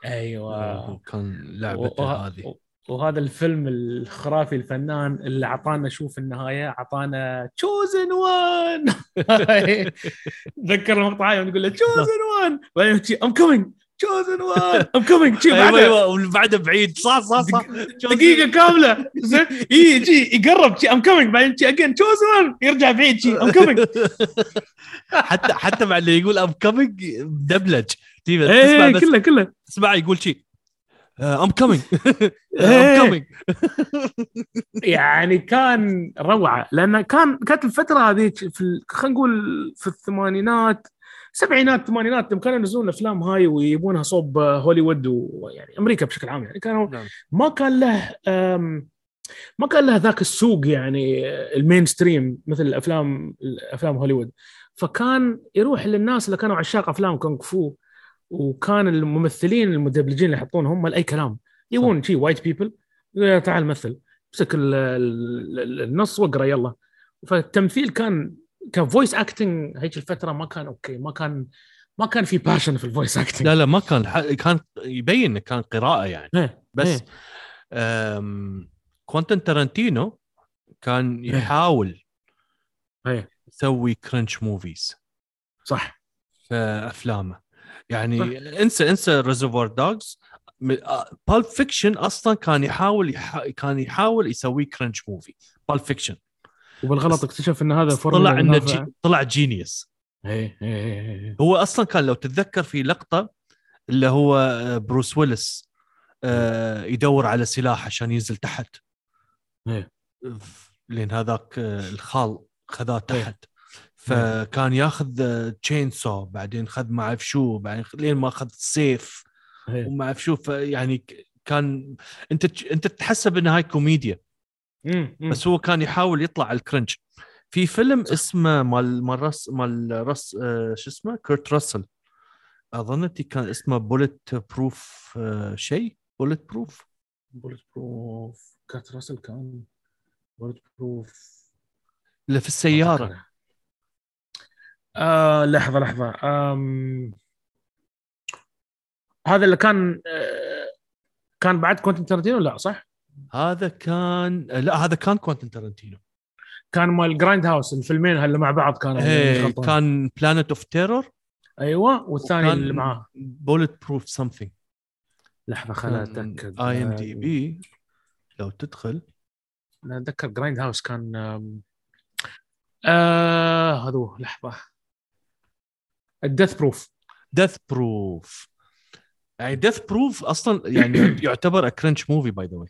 أيوه. كان لعبته وه- هذه. وهذا الفيلم الخرافي الفنان اللي أعطانا شوف النهاية أعطانا chosen one تذكر المقطع يوم يقول له chosen one بعدين I'm coming chosen one I'm coming أيوه أيوه والبعده بعيد. صح صح صح. دقيقة كاملة. زين. يجي يقرب شي. ام كومينج بعدين شي again chosen one يرجع بعيد شي. I'm coming حتى حتى مع اللي يقول I'm coming دبلج. تسمع إيه بس. كله كله. تسمع يقول شيء I'm coming إيه. I'm coming يعني كان روعة. لأن كان كانت الفترة هذيك في ال- خلينا نقول في الثمانينات سبعينات الثمانينات لما كانوا ينزلون الأفلام هاي ويجيبونها صوب هوليوود ويعني أمريكا بشكل عام يعني. كانوا نعم. ما كان له ما كان له ذاك السوق يعني ال mainstream مثل الأفلام الأفلام هوليوود. فكان يروح للناس اللي كانوا عشاق أفلام كونغ فو وكان الممثلين المدبلجين اللي يحطون هم لاي كلام. يبون شي white people تعال مثل امسك ال- ال- ال- النص واقرا يلا. فالتمثيل كان ك voice acting هيك الفترة ما كان okay ما كان ما كان في passion في ال voice acting لا لا ما كان كان يبين إنه كان قراءة يعني. إيه، بس. أم، كوينتن تارانتينو كان إيه. يحاول إيه. يسوي cringe movies صح. في أفلامه. يعني انسى انسى ريزرفوار دوجز بالب فيكشن أصلا كان يحاول يح... كان يحاول يسوي cringe movie بالب فيكشن وبالغلط اكتشف إن هذا طلع إنه. جي... طلع genius إيه، إيه، إيه،. هو أصلا كان لو تتذكر في لقطة اللي هو آه، بروس ويلس آه، يدور على سلاح عشان ينزل تحت إيه. لأن هذاك آه، الخال خذاه. تحت فكان ياخذ chainsaw بعدين خذ ما أعرف شو بعدين لين ما أخذ سيف. وما أعرف شو يعني كان أنت أنت تحسب ان هاي كوميديا مم، مم. بس هو كان يحاول يطلع على الكرنج. في فيلم اسمه مال مال رس مال رس آه، شو اسمه؟ كيرت راسل. اظنتي كان اسمه بولت بروف شيء. بولت بروف بولت بروف كات راسل كان بولت بروف اللي في السيارة. آه لحظة لحظة. آم... هذا اللي كان آه كان بعد كوينتن تارانتينو لا صح؟ هذا كان لا هذا كان كوينتن تارانتينو. كان مال جرايند هاوس الفيلمين اللي مع بعض كانوا إيه. كان بلانت أوف تيرور أيوه والثاني اللي معاه. بولت بروف something لحظه خليني اتاكد IMDb لو تدخل. أنا أتذكر جرايند هاوس كان آه هذا هو لحظة. ال ديث بروف ديث بروف يعني ديث بروف أصلا يعني يعتبر cringe movie by the way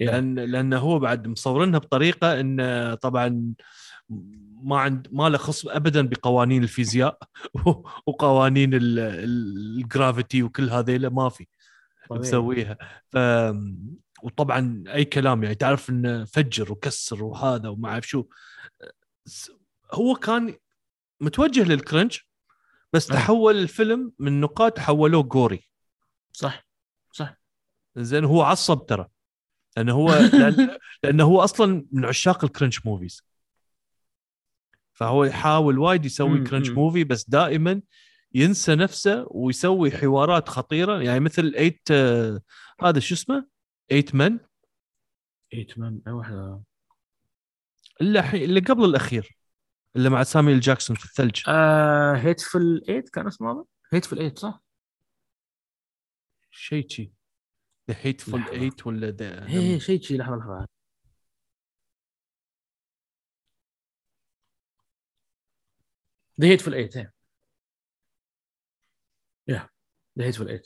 لأن لأن هو بعد مصورينها بطريقة إن طبعا ما عند ما له خص ابدا بقوانين الفيزياء وقوانين ال- ال- ال gravity وكل هذيلا ما في مسويها. ف وطبعا أي كلام يعني تعرف انه فجر وكسر وهذا وما أعرف شو. هو كان متوجه للكرنج بس أي. تحول الفيلم من نقاط حولوه جوري صح صح. زين هو عصب ترى. لأنه هو لأن لأنه هو أصلا من عشاق الكرنش موفيز فهو يحاول وايد يسوي كرنش. موفي بس دائما ينسى نفسه ويسوي حوارات خطيرة يعني مثل ايت آه، هذا شو اسمه؟ ايت من ايت مان أي واحدة اللي حي... اللي قبل الأخير اللي مع ساميل جاكسون في الثلج آه هيتفل 8 كان اسمه هذا؟ هيتفل 8 صح؟ شيء شي ذا هيتفول لحظة. 8 ولا ذا إيه شيء شيء لحظة لحظة. ذا هيتفل 8 إيه. يا ذا هيتفل 8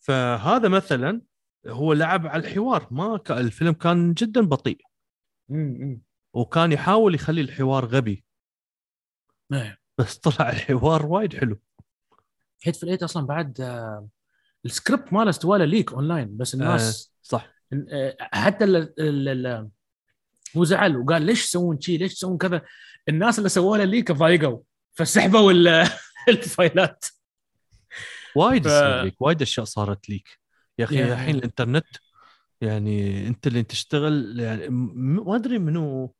فهذا مثلا هو لعب على الحوار. ما ك... الفيلم كان جدا بطيء. وكان يحاول يخلي الحوار غبي. إيه. بس طلع الحوار وايد حلو. Hateful 8 أصلا بعد آه السكريبت ماله استوى له leak online بس الناس صح. آه حتى ال هو زعل وقال ليش تسوون شيء ليش تسوون كذا؟ الناس اللي سووا له leak ضايقوا فسحبوا ال- الفايلات. وايد ف- وايد أشياء صارت leak. يا أخي يا. الحين الإنترنت يعني أنت اللي تشتغل يعني ما أدري منو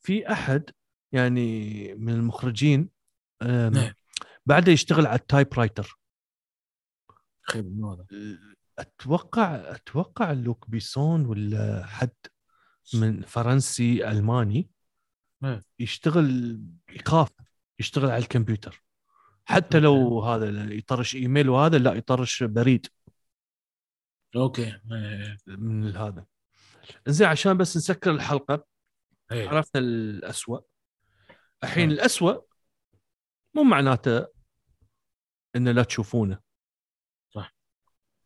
في أحد يعني من المخرجين نعم. بعده يشتغل على ال typewriter من هذا أتوقع أتوقع لوك بيسون ولا حد من فرنسي ألماني نعم. يشتغل يخاف يشتغل على الكمبيوتر حتى لو هذا يطرش إيميل وهذا لا يطرش بريد أوكي إيه. من هذا زين عشان بس نسكر الحلقة إيه. عرفنا الأسوأ الحين نعم. الأسوأ مو معناته ان لا تشوفونه.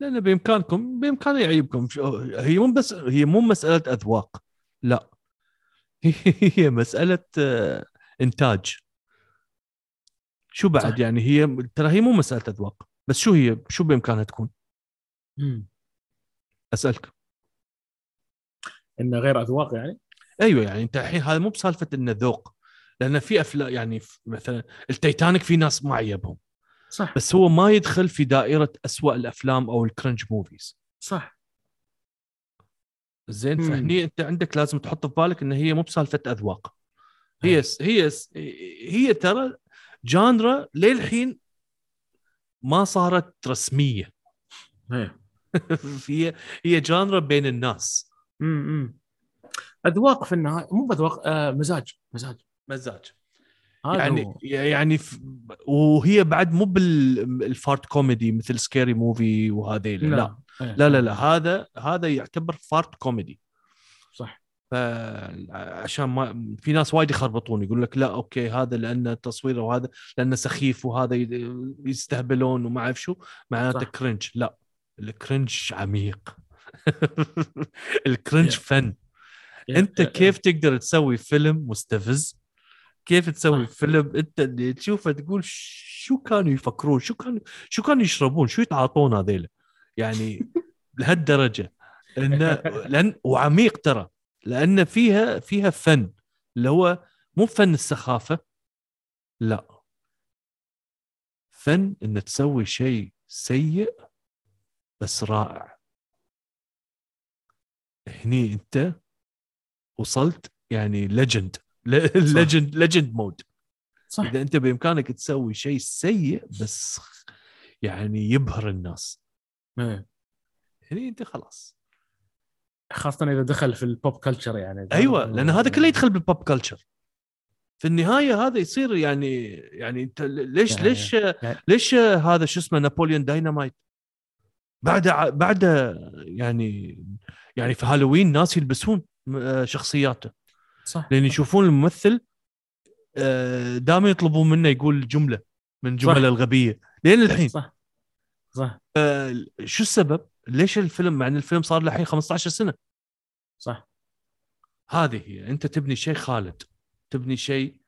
لأن بامكانكم بإمكانه يعيبكم. هي مو بس هي مو مسألة أذواق. لا. هي مسألة آه، إنتاج. شو بعد صح. يعني هي ترى هي مو مسألة أذواق. بس شو هي شو بإمكانها تكون؟ مم. أسألك. إنه غير أذواق يعني؟ أيوه يعني أنت الحين هذا مو بسالفة إنه ذوق. لأن في افلام يعني مثلا التيتانيك في ناس ما عيبهم. صح. بس هو ما يدخل في دائرة أسوأ الأفلام أو ال cringe movies صح. زين. فهني أنت عندك لازم تحط في بالك إن هي مو بسالفة أذواق. هي هي هي ترى genre للحين ما صارت رسمية. إيه. هي هي genre بين الناس. امم أذواق في النهاية مو بأذواق آه مزاج مزاج. مزاج. يعني. يعني ف... وهي بعد مو بال fart comedy مثل سكاري موفي وهذه لا. لا. إيه. لا, لا, لا. هذا هذا يعتبر fart comedy. صح. عشان ما في ناس وايد يخربطون يقول لك لا okay هذا لأن التصوير وهذا لأنه سخيف وهذا يستهبلون وما أعرف شو معناته. cringe لا. ال cringe عميق. ال cringe. فن أنت كيف تقدر تسوي فيلم مستفز كيف تسوي صح. فيلم؟ أنت اللي تشوفه تقول شو كانوا يفكرون؟ شو كانوا شو كانوا يشربون؟ شو يتعاطون هذيلا؟ يعني لهالدرجة. انه لأن وعميق ترى. لأن فيها فيها فن. اللي هو مو فن السخافة. لا. فن ان تسوي شيء سيء بس رائع. هني أنت وصلت يعني legend legend legend mode صح. إذا أنت بإمكانك تسوي شيء سيء بس يعني يبهر الناس. إيه. هني أنت خلاص. خاصة إذا دخل في ال pop culture يعني. أيوه لأن هذا كله يدخل بال pop culture في النهاية هذا يصير يعني يعني أنت ليش يعني- ليش يعني- ليش هذا شو اسمه نابليون داينامايت بعد بعد يعني يعني في هالوين ناس يلبسون م- شخصياته. صح. لأن يشوفون الممثل آه، دائما يطلبون منه يقول جملة من. جمله الغبية. لين الحين. صح. صح. آه، شو السبب؟ ليش الفيلم مع إن الفيلم صار له الحين 15 سنة؟ صح. هذه هي. أنت تبني شيء خالد. تبني شيء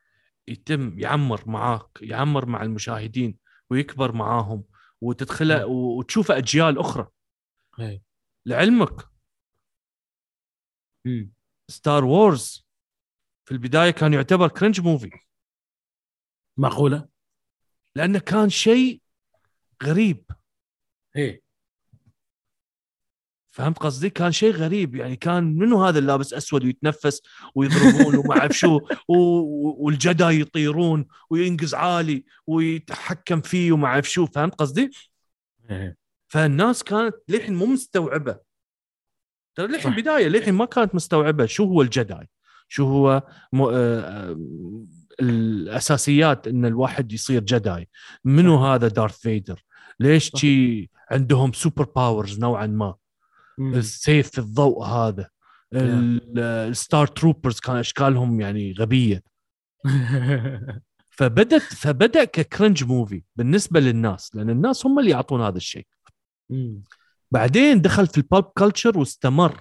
يتم يعمر معاك يعمر مع المشاهدين ويكبر معاهم وتدخله نعم. وتشوفه أجيال أخرى. إيه. لعلمك. مم. ستار وورز في البداية كان يعتبر cringe movie معقولة؟ لأنه كان شيء غريب. إيه. فهمت قصدي؟ كان شيء غريب. يعني كان منو هذا اللابس أسود ويتنفس ويضربون وما أعرف شو و- وال Jedi يطيرون وينقز عالي ويتحكم فيه وما أعرف شو. فهمت قصدي؟ إيه. فالناس كانت للحين مو مستوعبة. ترى للحين. بداية للحين ما كانت مستوعبة شو هو ال Jedi. شو هو م... آه، آه، الأساسيات إن الواحد يصير Jedi. منو هذا دارث فيدر؟ ليش. شي عندهم super powers نوعا ما. السيف الضوء هذا. ال- الستورم تروبرز كان أشكالهم يعني غبية. فبدت فبدأ ك cringe movie بالنسبة للناس لأن الناس هم اللي يعطون هذا الشيء. بعدين دخل في ال pop culture واستمر.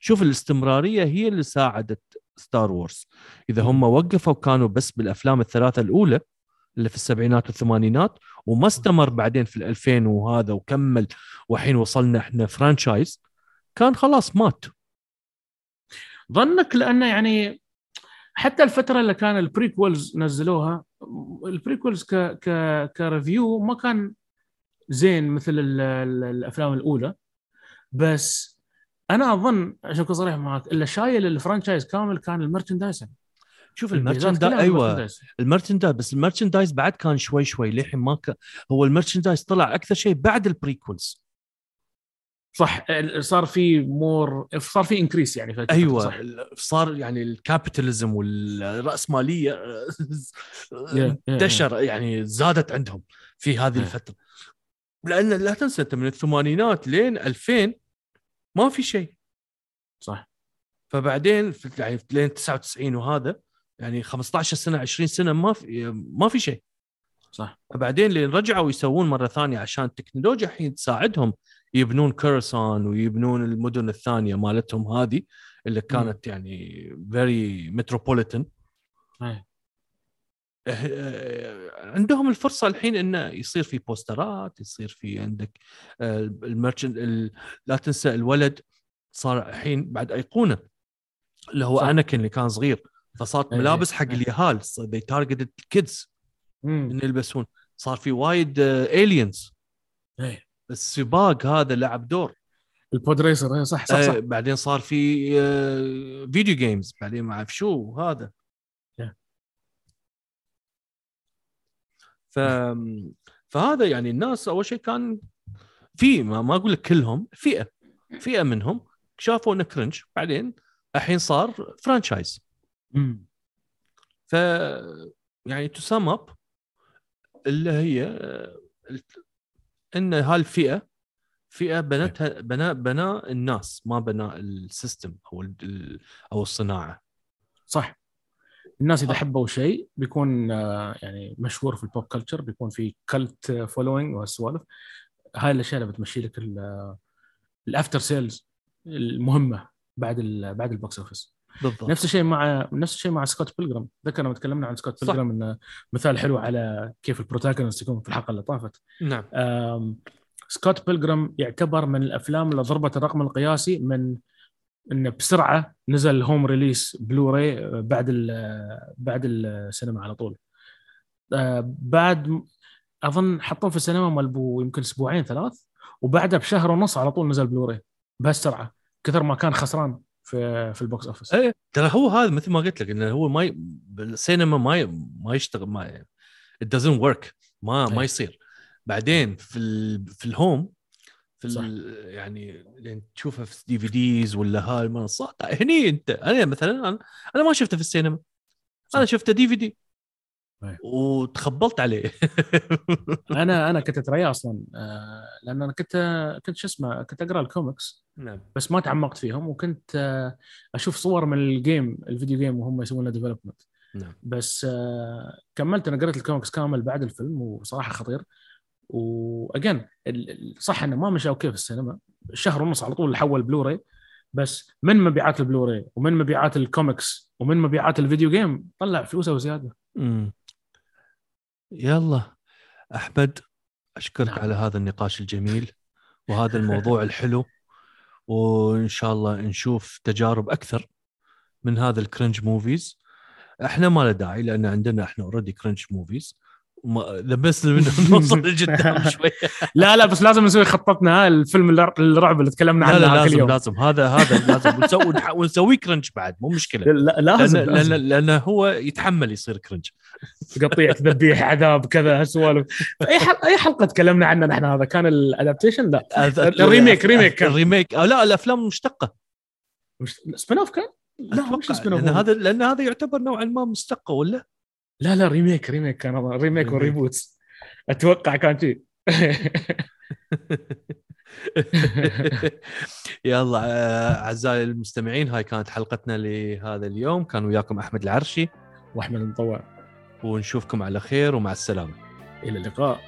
شوف الاستمرارية هي اللي ساعدت ستار وورز إذا هم وقفوا كانوا بس بالأفلام الثلاثة الأولى اللي في السبعينات والثمانينات وما استمر بعدين في الألفين وهذا وكمل وحين وصلنا إحنا franchise كان خلاص مات. ظنك لأنه يعني حتى الفترة اللي كان ال prequels نزلوها ال prequels ك ك كريفيو ما كان زين مثل ال ال الأفلام الأولى بس أنا أظن عشان أكون صريح معك اللي شايل ال franchise كامل كان ال merchandising شوف ال merchandise أيوه. ال merchandise بس ال merchandise بعد كان شوي شوي للحين ما ك... هو ال merchandise طلع أكثر شيء بعد ال prequels صح صار في more صار في increase يعني في أيوه صح. صار يعني ال capitalism والرأسمالية Yeah, yeah, انتشر يعني زادت عندهم في هذه Yeah. الفترة لأن لا تنسى أنت من الثمانينات لين 2000 ما في شيء. صح. فبعدين في يعني لين 99 وهذا يعني 15 سنة 20 سنة ما في ما في شيء. صح. فبعدين لين رجعوا يسوون مرة ثانية عشان التكنولوجيا الحين تساعدهم يبنون كوروسانت ويبنون المدن الثانية مالتهم هذه اللي كانت يعني very metropolitan أي. عندهم الفرصة الحين إنه يصير في posterات يصير في عندك آه، ال merchant ال- لا تنسى الولد صار الحين بعد أيقونة اللي هو صح. اناكن اللي كان صغير فصارت أي. ملابس حق أي. اليهال they targeted kids. إنه يلبسون صار في وايد aliens إيه. السباق هذا لعب دور ال pod racer إيه، صح صح آه، صح بعدين صار في آه، video games بعدين ما أعرف شو هذا ف فهذا يعني الناس أول شيء كان في ما, ما أقول لك كلهم فئة فئة منهم شافوا إنه cringe بعدين الحين صار franchise. ف يعني to sum up اللي هي إن هالفئة فئة بنتها بناء بناء الناس ما بناء ال system أو أو الصناعة. صح. الناس إذا آه. حبوا شيء بيكون آه، يعني مشهور في ال pop culture بيكون في cult following وهالسوالف. هاي الأشياء اللي بتمشي لك ال after sales المهمة بعد ال بعد ال box office بالضبط. نفس الشيء مع نفس الشيء مع سكوت بيلجرام ذكر لما تكلمنا عن سكوت. بيلجرام إنه مثال حلو على كيف ال protagonist يكون في الحلقة اللي طافت. نعم. سكوت بيلجرام يعتبر من الأفلام اللي ضربت الرقم القياسي من انه بسرعة نزل home release Blu-ray بعد ال بعد السينما على طول. آه، بعد أظن حطوه في السينما مال يمكن أسبوعين ثلاث. وبعدها بشهر ونص على طول نزل بلوراي بهالسرعة كثر ما كان خسران في في ال box office إيه ترى هو هذا مثل ما قلت لك إنه هو ما ي... بالسينما ما ي... ما يشتغل ما it doesn't work ما ما إيه. يصير. بعدين في ال... في ال home في صح. يعني لين تشوفها في DVDs ولا هاي المنصات. هني أنت أنا مثلا أنا, أنا ما شفته في السينما. أنا صح. شفته DVD. إيه. وتخبلت عليه. أنا أنا كنت اتريا أصلا آه، لأن أنا كنت كنت شو اسمه كنت أقرأ الكوميكس نعم. بس ما تعمقت فيهم وكنت آه، أشوف صور من ال game ال video game وهم يسوون له development نعم. بس آه، كملت أنا قريت الكوميكس كامل بعد الفيلم وصراحة خطير. واجين صح إنه ما مشى okay في السينما شهر ونص على طول حول بلوراي بس من مبيعات البلوراي ومن مبيعات الكوميكس ومن مبيعات ال video game طلع فلوسه وزيادة. امم يلا أحمد أشكرك نعم. على هذا النقاش الجميل وهذا الموضوع الحلو وإن شاء الله نشوف تجارب أكثر من هذا ال cringe movies إحنا ما له داعي لأن عندنا إحنا already cringe movies ذا بس نوصل لقدام شوي. لا لا بس لازم نسوي خطتنا. الفيلم الر- الرعب اللي تكلمنا لا عنه لا هذاك لازم اليوم لازم. هذا هذا لازم. ونسوي cringe بعد مو مشكلة. لا لازم. لأن لأنه هو يتحمل يصير cringe قطيع ذبيح عذاب كذا هالسوالف. أي حلقه أي حلقة تكلمنا عنه نحن؟ هذا كان ال adaptation لا. ال remake- remake كان. ال remake لا الأفلام المشتقه مش spin-off كان؟ لا مش spin-off هذا لأن هذا يعتبر نوعا ما مشتقة ولا؟ لا لا remake remake كان remake. و reboots. أتوقع كان شيء يلا آه، أعزائي المستمعين هاي كانت حلقتنا لهذا اليوم. كان وياكم أحمد العرشي. وأحمد المطوع. ونشوفكم على خير ومع السلامة. إلى اللقاء.